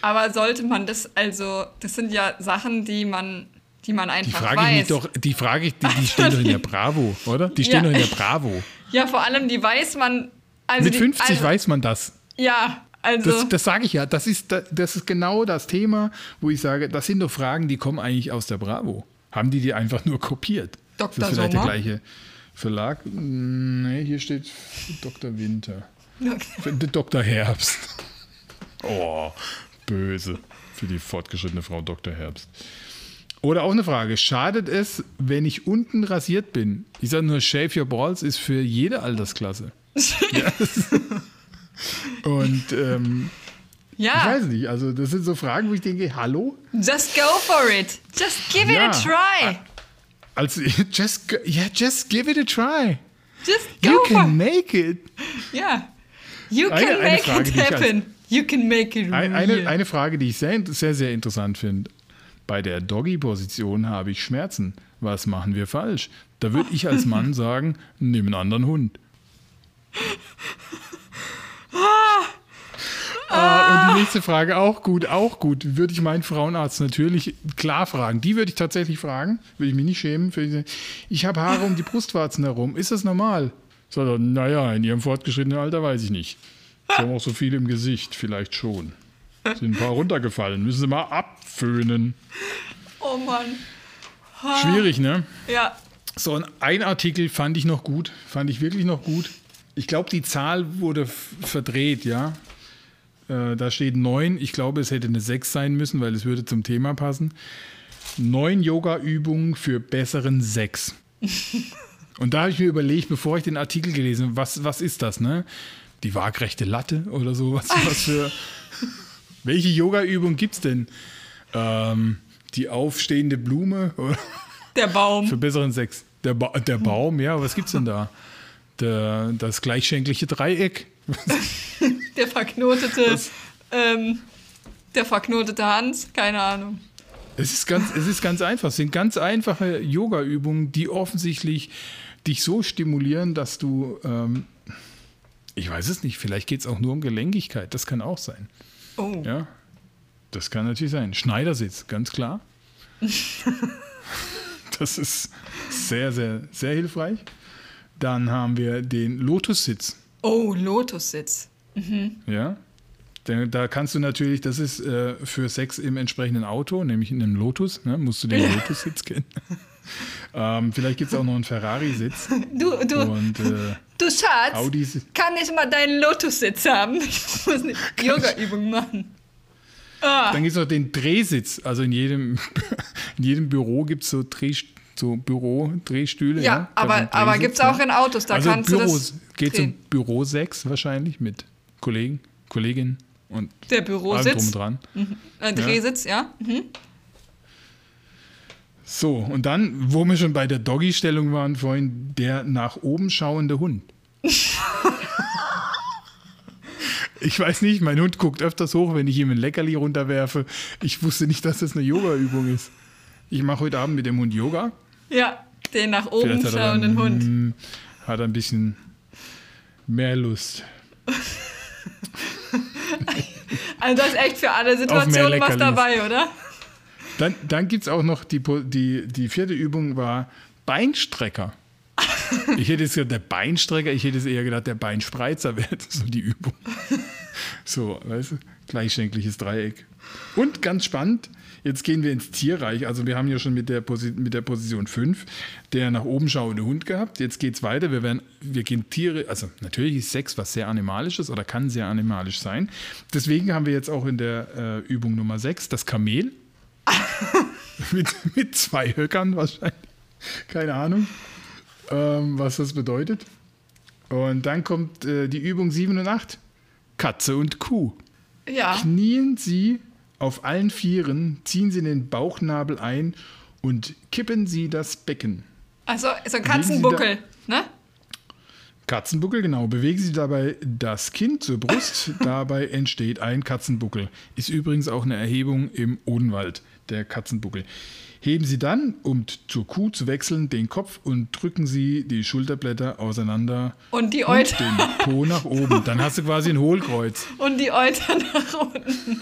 [SPEAKER 2] aber sollte man das, also, das sind ja Sachen, die man, die man
[SPEAKER 1] Die
[SPEAKER 2] einfach
[SPEAKER 1] frage ich
[SPEAKER 2] weiß.
[SPEAKER 1] mich doch, die frage ich, die, die stehen doch in der Bravo, oder? Die stehen
[SPEAKER 2] Ja.
[SPEAKER 1] doch in der Bravo.
[SPEAKER 2] Ja, vor allem, die weiß man. Also
[SPEAKER 1] Mit
[SPEAKER 2] die,
[SPEAKER 1] 50
[SPEAKER 2] also,
[SPEAKER 1] weiß man das.
[SPEAKER 2] Ja, also.
[SPEAKER 1] Das, das sage ich ja. Das ist, das ist genau das Thema, wo ich sage, das sind doch Fragen, die kommen eigentlich aus der Bravo. Haben die die einfach nur kopiert?
[SPEAKER 2] Dr.
[SPEAKER 1] Das ist vielleicht der
[SPEAKER 2] Sommer?
[SPEAKER 1] gleiche Verlag. Nee, hier steht Dr. Winter. Dr. Herbst. Oh, böse. Für die fortgeschrittene Frau Dr. Herbst. Oder auch eine Frage: Schadet es, wenn ich unten rasiert bin? Ich sage nur, Shave Your Balls ist für jede Altersklasse. ja. Und ähm, ich
[SPEAKER 2] ja,
[SPEAKER 1] weiß nicht, also das sind so Fragen, wo ich denke, hallo?
[SPEAKER 2] just go for it. Just give
[SPEAKER 1] Ja.
[SPEAKER 2] it a try.
[SPEAKER 1] Also, just, yeah, just give it a try.
[SPEAKER 2] Just
[SPEAKER 1] You
[SPEAKER 2] go for
[SPEAKER 1] can make it.
[SPEAKER 2] Ja. You
[SPEAKER 1] Eine-
[SPEAKER 2] can
[SPEAKER 1] eine
[SPEAKER 2] make
[SPEAKER 1] Frage,
[SPEAKER 2] it
[SPEAKER 1] ich als-
[SPEAKER 2] happen. You can make it real.
[SPEAKER 1] Eine, eine Frage, die ich sehr, sehr, sehr interessant finde. Bei der Doggy-Position habe ich Schmerzen. Was machen wir falsch? Da würde ich als Mann sagen, nimm einen anderen Hund. Ah, und die nächste Frage auch gut, auch gut. Würde ich meinen Frauenarzt natürlich klar fragen. Die würde ich tatsächlich fragen. Würde ich mich nicht schämen. Sagen, Ich habe Haare um die Brustwarzen herum. Ist das normal? Sagt er, naja, in ihrem fortgeschrittenen Alter weiß ich nicht. Sie haben auch so viel im Gesicht. Vielleicht schon. Sind ein paar runtergefallen. Müssen Sie mal abföhnen.
[SPEAKER 2] oh Mann.
[SPEAKER 1] Schwierig, ne?
[SPEAKER 2] Ja.
[SPEAKER 1] So, und ein Artikel fand ich noch gut. Fand ich wirklich noch gut. Ich glaube, die Zahl wurde verdreht, ja. Äh, da steht neun. Ich glaube, es hätte eine sechs sein müssen, weil es würde zum Thema passen. Neun Yoga-Übungen für besseren Sex. Und da habe ich mir überlegt, bevor ich den Artikel gelesen habe, was, was ist das, ne? Die waagrechte Latte oder so? Was, was für. welche Yoga-Übung gibt es denn? Ähm, die aufstehende Blume?
[SPEAKER 2] Der Baum.
[SPEAKER 1] Für besseren Sex. Der, ba der Baum, ja, was gibt's denn da? Der, das gleichschenkliche Dreieck.
[SPEAKER 2] Der verknotete. Ähm, der verknotete Hans. Keine Ahnung.
[SPEAKER 1] Es ist ganz, es ist ganz einfach. Es sind ganz einfache Yoga-Übungen, die offensichtlich dich so stimulieren, dass du, ähm, ich weiß es nicht, vielleicht geht es auch nur um Gelenkigkeit. Das kann auch sein.
[SPEAKER 2] Oh.
[SPEAKER 1] Ja, das kann natürlich sein. Schneidersitz, ganz klar. das ist sehr, sehr, sehr hilfreich. Dann haben wir den Lotussitz.
[SPEAKER 2] Oh, Lotussitz.
[SPEAKER 1] Ja. Da, da kannst du natürlich, das ist äh, für Sex im entsprechenden Auto, nämlich in einem Lotus, ne, musst du den Lotus-Sitz kennen. ähm, vielleicht gibt es auch noch einen Ferrari-Sitz
[SPEAKER 2] Du, du,
[SPEAKER 1] und äh,
[SPEAKER 2] du Schatz.
[SPEAKER 1] Audis.
[SPEAKER 2] Kann ich mal deinen Lotussitz haben? Ich muss eine Yoga-Übung machen. Ah.
[SPEAKER 1] Dann gibt es noch den Drehsitz. Also in jedem, in jedem Büro gibt es so, Dreh, so Büro-Drehstühle.
[SPEAKER 2] Ja,
[SPEAKER 1] hat
[SPEAKER 2] aber, aber gibt es auch
[SPEAKER 1] ja.
[SPEAKER 2] in Autos, da
[SPEAKER 1] also
[SPEAKER 2] kannst
[SPEAKER 1] Büros,
[SPEAKER 2] du das
[SPEAKER 1] geht zum Büro 6 wahrscheinlich mit Kollegen, Kolleginnen und
[SPEAKER 2] Der
[SPEAKER 1] drum
[SPEAKER 2] Bürositz,
[SPEAKER 1] und dran.
[SPEAKER 2] äh, Drehsitz, ja. Mhm.
[SPEAKER 1] So, und dann, wo wir schon bei der Doggy-Stellung waren vorhin, der nach oben schauende Hund. ich weiß nicht, mein Hund guckt öfters hoch, wenn ich ihm ein Leckerli runterwerfe. Ich wusste nicht, dass das eine Yoga-Übung ist. Ich mache heute Abend mit dem Hund Yoga.
[SPEAKER 2] Ja, den nach oben schauenden Hund.
[SPEAKER 1] mm, Hat ein bisschen mehr Lust.
[SPEAKER 2] Also da ist echt für alle Situationen was dabei, oder?
[SPEAKER 1] Dann, dann gibt es auch noch, die, die, die vierte Übung war Beinstrecker. Ich hätte jetzt gesagt, der Beinstrecker, ich hätte es eher gedacht, der Beinspreizer wäre so die Übung. So, weißt du, gleichschenkliches Dreieck. Und ganz spannend, jetzt gehen wir ins Tierreich. Also wir haben ja schon mit der, Posi mit der Position 5 der nach oben schauende Hund gehabt. Jetzt geht es weiter. Wir, werden, wir gehen Tiere, also natürlich ist Sex was sehr Animalisches oder kann sehr animalisch sein. Deswegen haben wir jetzt auch in der äh, Übung Nummer 6 das Kamel. mit, mit zwei Höckern wahrscheinlich. Keine Ahnung, ähm, was das bedeutet. Und dann kommt äh, die Übung 7 und 8. Katze und Kuh.
[SPEAKER 2] Ja.
[SPEAKER 1] Knien Sie auf allen Vieren, ziehen Sie den Bauchnabel ein und kippen Sie das Becken.
[SPEAKER 2] Also so ein Katzenbuckel, ne?
[SPEAKER 1] Katzenbuckel, genau. Bewegen Sie dabei das Kind zur Brust. dabei entsteht ein Katzenbuckel. Ist übrigens auch eine Erhebung im Odenwald, der Katzenbuckel. Heben Sie dann, um zur Kuh zu wechseln, den Kopf und drücken Sie die Schulterblätter auseinander
[SPEAKER 2] Und die
[SPEAKER 1] und
[SPEAKER 2] Euter,
[SPEAKER 1] den Po nach oben. Dann hast du quasi ein Hohlkreuz.
[SPEAKER 2] und die Euter nach unten.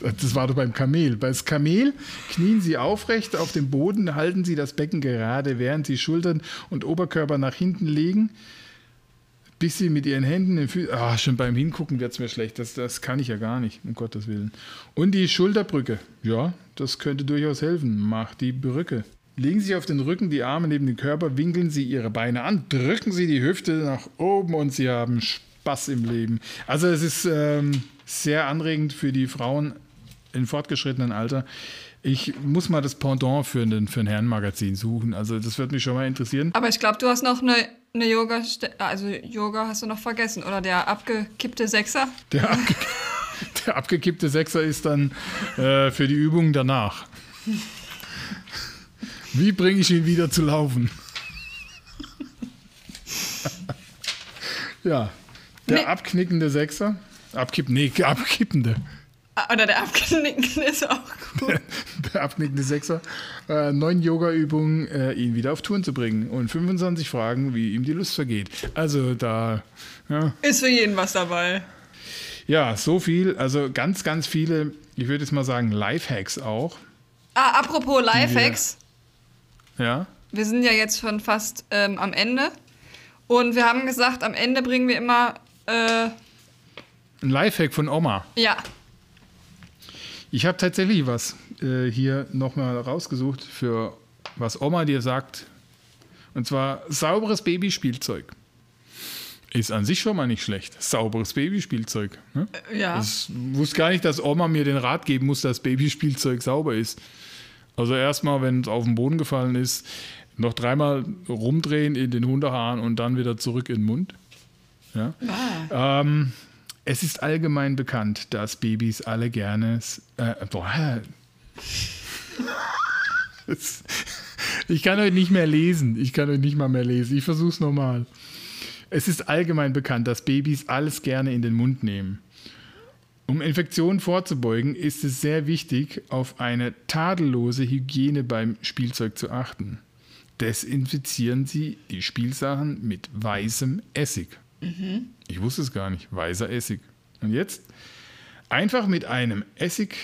[SPEAKER 1] Das war doch beim Kamel. Bei das Kamel knien Sie aufrecht auf dem Boden, halten Sie das Becken gerade, während Sie Schultern und Oberkörper nach hinten legen, bis Sie mit Ihren Händen den Füßen. Ah, schon beim Hingucken wird es mir schlecht. Das, das kann ich ja gar nicht, um Gottes Willen. Und die Schulterbrücke. Ja, das könnte durchaus helfen. Macht die Brücke. Legen Sie auf den Rücken die Arme neben den Körper, winkeln Sie Ihre Beine an, drücken Sie die Hüfte nach oben und Sie haben Spaß im Leben. Also es ist ähm, sehr anregend für die Frauen in fortgeschrittenen Alter. Ich muss mal das Pendant für, den, für ein Herrenmagazin suchen. Also das würde mich schon mal interessieren.
[SPEAKER 2] Aber ich glaube, du hast noch eine, eine Yoga, also Yoga hast du noch vergessen, oder der abgekippte Sechser?
[SPEAKER 1] Der, abge der abgekippte Sechser ist dann äh, für die Übung danach. Wie bringe ich ihn wieder zu laufen? ja, der
[SPEAKER 2] Nee.
[SPEAKER 1] abknickende Sechser. Abkipp, nee, abkippende.
[SPEAKER 2] Ah, Oder der abgenickte ist auch gut.
[SPEAKER 1] Der abknickende Sechser. Äh, neun Yoga-Übungen, äh, ihn wieder auf Touren zu bringen. Und 25 Fragen, wie ihm die Lust vergeht. Also da, ja,
[SPEAKER 2] Ist für jeden was dabei.
[SPEAKER 1] ja so viel. Also ganz, ganz viele, ich würde jetzt mal sagen, Lifehacks auch.
[SPEAKER 2] Ah, apropos Lifehacks.
[SPEAKER 1] Ja.
[SPEAKER 2] Wir sind ja jetzt schon fast ähm, am Ende. Und wir haben gesagt, am Ende bringen wir immer, äh,
[SPEAKER 1] Ein Lifehack von Oma.
[SPEAKER 2] ja,
[SPEAKER 1] Ich habe tatsächlich was äh, hier nochmal rausgesucht, für was Oma dir sagt. Und zwar sauberes Babyspielzeug. Ist an sich schon mal nicht schlecht. Sauberes Babyspielzeug. Ne?
[SPEAKER 2] ja.
[SPEAKER 1] Ich wusste gar nicht, dass Oma mir den Rat geben muss, dass Babyspielzeug sauber ist. Also erstmal, wenn es auf den Boden gefallen ist, noch dreimal rumdrehen in den Hundehaaren und dann wieder zurück in den Mund. Ja? Ähm, es ist allgemein bekannt, dass Babys alle gerne. Äh, boah, ich kann heute nicht mehr lesen. Ich kann heute nicht mal mehr lesen. Ich versuche es nochmal. Es ist allgemein bekannt, dass Babys alles gerne in den Mund nehmen. Um Infektionen vorzubeugen, ist es sehr wichtig, auf eine tadellose Hygiene beim Spielzeug zu achten. Desinfizieren Sie die Spielsachen mit weißem Essig. Ich wusste es gar nicht. Weißer Essig. Und jetzt einfach mit einem Essig,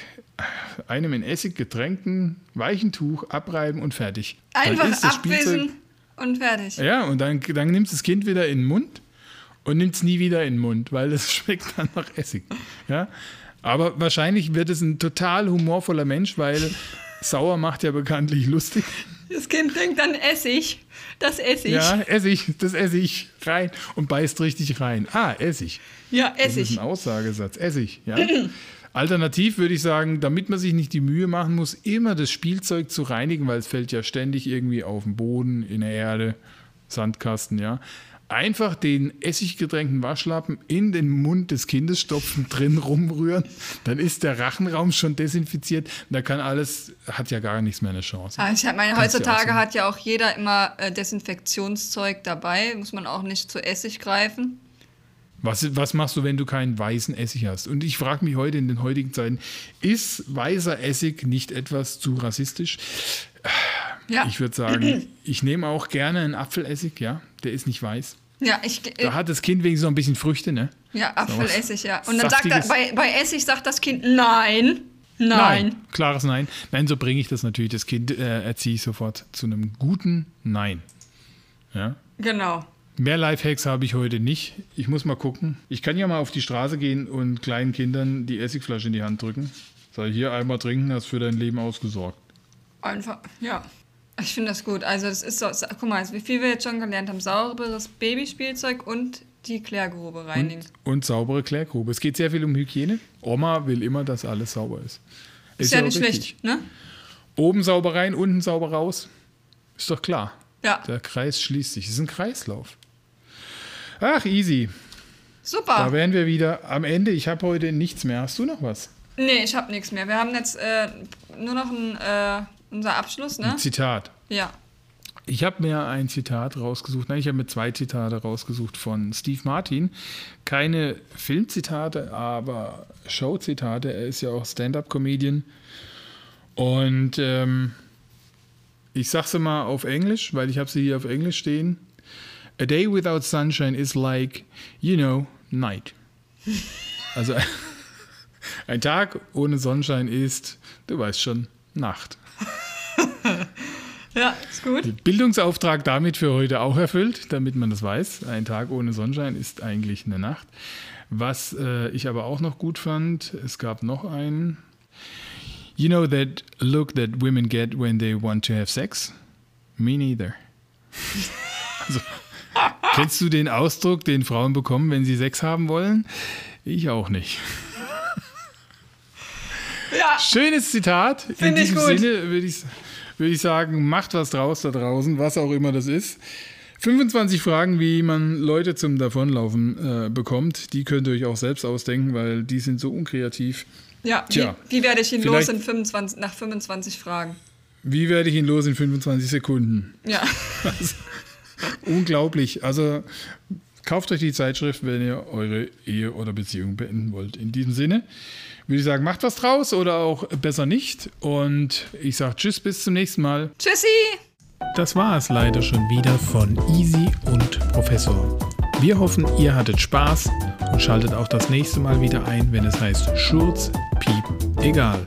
[SPEAKER 1] einem in Essig getränkten weichen Tuch abreiben und fertig.
[SPEAKER 2] Einfach abwischen und fertig.
[SPEAKER 1] ja, und dann, dann nimmt das Kind wieder in den Mund und nimmt es nie wieder in den Mund, weil das schmeckt dann nach Essig. Ja? Aber wahrscheinlich wird es ein total humorvoller Mensch, weil Sauer macht ja bekanntlich lustig.
[SPEAKER 2] Das Kind denkt dann Essig. Das Essig.
[SPEAKER 1] Ja, Essig, das Essig rein und beißt richtig rein. Ah, Essig.
[SPEAKER 2] Ja,
[SPEAKER 1] Das ist
[SPEAKER 2] Essig.
[SPEAKER 1] ein Aussagesatz. Essig, ja. Alternativ würde ich sagen, damit man sich nicht die Mühe machen muss, immer das Spielzeug zu reinigen, weil es fällt ja ständig irgendwie auf den Boden, in der Erde, Sandkasten, ja. Einfach den essiggetränkten Waschlappen in den Mund des Kindes stopfen, drin rumrühren, dann ist der Rachenraum schon desinfiziert. Da kann alles, hat ja gar nichts mehr eine Chance.
[SPEAKER 2] Ah, Ich meine,
[SPEAKER 1] ja
[SPEAKER 2] heutzutage
[SPEAKER 1] sagen.
[SPEAKER 2] hat ja auch jeder immer äh, Desinfektionszeug dabei. Muss man auch nicht zu Essig greifen.
[SPEAKER 1] Was, was machst du, wenn du keinen weißen Essig hast? Und ich frage mich heute in den heutigen Zeiten, ist weißer Essig nicht etwas zu rassistisch?
[SPEAKER 2] Ja,
[SPEAKER 1] Ich würde sagen, ich nehme auch gerne einen Apfelessig, ja, der ist nicht weiß.
[SPEAKER 2] ja, ich,
[SPEAKER 1] Da hat das Kind wenigstens noch ein bisschen Früchte, ne?
[SPEAKER 2] ja Apfelessig, ja. Und dann sagt er, bei, bei Essig sagt das Kind Nein. Nein.
[SPEAKER 1] Klares Nein. Nein, so bringe ich das natürlich. Das Kind äh, erziehe ich sofort zu einem guten Nein. Ja.
[SPEAKER 2] Genau.
[SPEAKER 1] Mehr Lifehacks habe ich heute nicht. Ich muss mal gucken. Ich kann ja mal auf die Straße gehen und kleinen Kindern die Essigflasche in die Hand drücken. Sag hier einmal trinken, hast für dein Leben ausgesorgt.
[SPEAKER 2] Einfach, ja. Ich finde das gut. Also, das ist so, guck mal, also wie viel wir jetzt schon gelernt haben: sauberes Babyspielzeug und die Klärgrube reinigen.
[SPEAKER 1] Und saubere Klärgrube. Es geht sehr viel um Hygiene. Oma will immer, dass alles sauber ist.
[SPEAKER 2] Ist, ja,
[SPEAKER 1] auch
[SPEAKER 2] nicht
[SPEAKER 1] richtig.
[SPEAKER 2] schlecht, ne?
[SPEAKER 1] Oben sauber rein, unten sauber raus. Ist doch klar.
[SPEAKER 2] Ja,
[SPEAKER 1] Der Kreis schließt sich. Es ist ein Kreislauf. Ach, easy. Da
[SPEAKER 2] super.
[SPEAKER 1] wären wir wieder am Ende. Ich habe heute nichts mehr. Hast du noch was?
[SPEAKER 2] Nee, ich habe nichts mehr. Wir haben jetzt äh, nur noch ein, äh, unser Abschluss, ne?
[SPEAKER 1] Ein Zitat.
[SPEAKER 2] Ja.
[SPEAKER 1] Ich habe mir ein Zitat rausgesucht. Nein, ich habe mir zwei Zitate rausgesucht von Steve Martin. Keine Filmzitate, aber Showzitate. Er ist ja auch Stand-up-Comedian. Und ähm, ich sage sie mal auf Englisch, weil ich habe sie hier auf Englisch stehen. A day without sunshine is like, you know, night. Also ein Tag ohne Sonnenschein ist, du weißt schon, Nacht.
[SPEAKER 2] Ja, ist gut.
[SPEAKER 1] Bildungsauftrag damit für heute auch erfüllt, damit man das weiß. Ein Tag ohne Sonnenschein ist eigentlich eine Nacht. Was äh, ich aber auch noch gut fand, es gab noch einen. You know that look that women get when they want to have sex? Me neither. Also, kennst du den Ausdruck, den Frauen bekommen, wenn sie Sex haben wollen? Ich auch nicht.
[SPEAKER 2] Ja,
[SPEAKER 1] Schönes Zitat. In
[SPEAKER 2] Finde ich gut.
[SPEAKER 1] Sinne würde ich, würde ich sagen, macht was draus da draußen, was auch immer das ist. 25 Fragen, wie man Leute zum Davonlaufen äh, bekommt, die könnt ihr euch auch selbst ausdenken, weil die sind so unkreativ.
[SPEAKER 2] ja. Wie,
[SPEAKER 1] Tja,
[SPEAKER 2] wie werde ich ihn los in 25, nach 25 Fragen?
[SPEAKER 1] Wie werde ich ihn los in 25 Sekunden?
[SPEAKER 2] Ja.
[SPEAKER 1] Unglaublich. Also kauft euch die Zeitschrift, wenn ihr eure Ehe oder Beziehung beenden wollt. In diesem Sinne würde ich sagen, macht was draus oder auch besser nicht. Und ich sage Tschüss, bis zum nächsten Mal.
[SPEAKER 2] Tschüssi!
[SPEAKER 1] Das war es leider schon wieder von Easy und Professor. Wir hoffen, ihr hattet Spaß und schaltet auch das nächste Mal wieder ein, wenn es heißt Schurz, Piep, egal.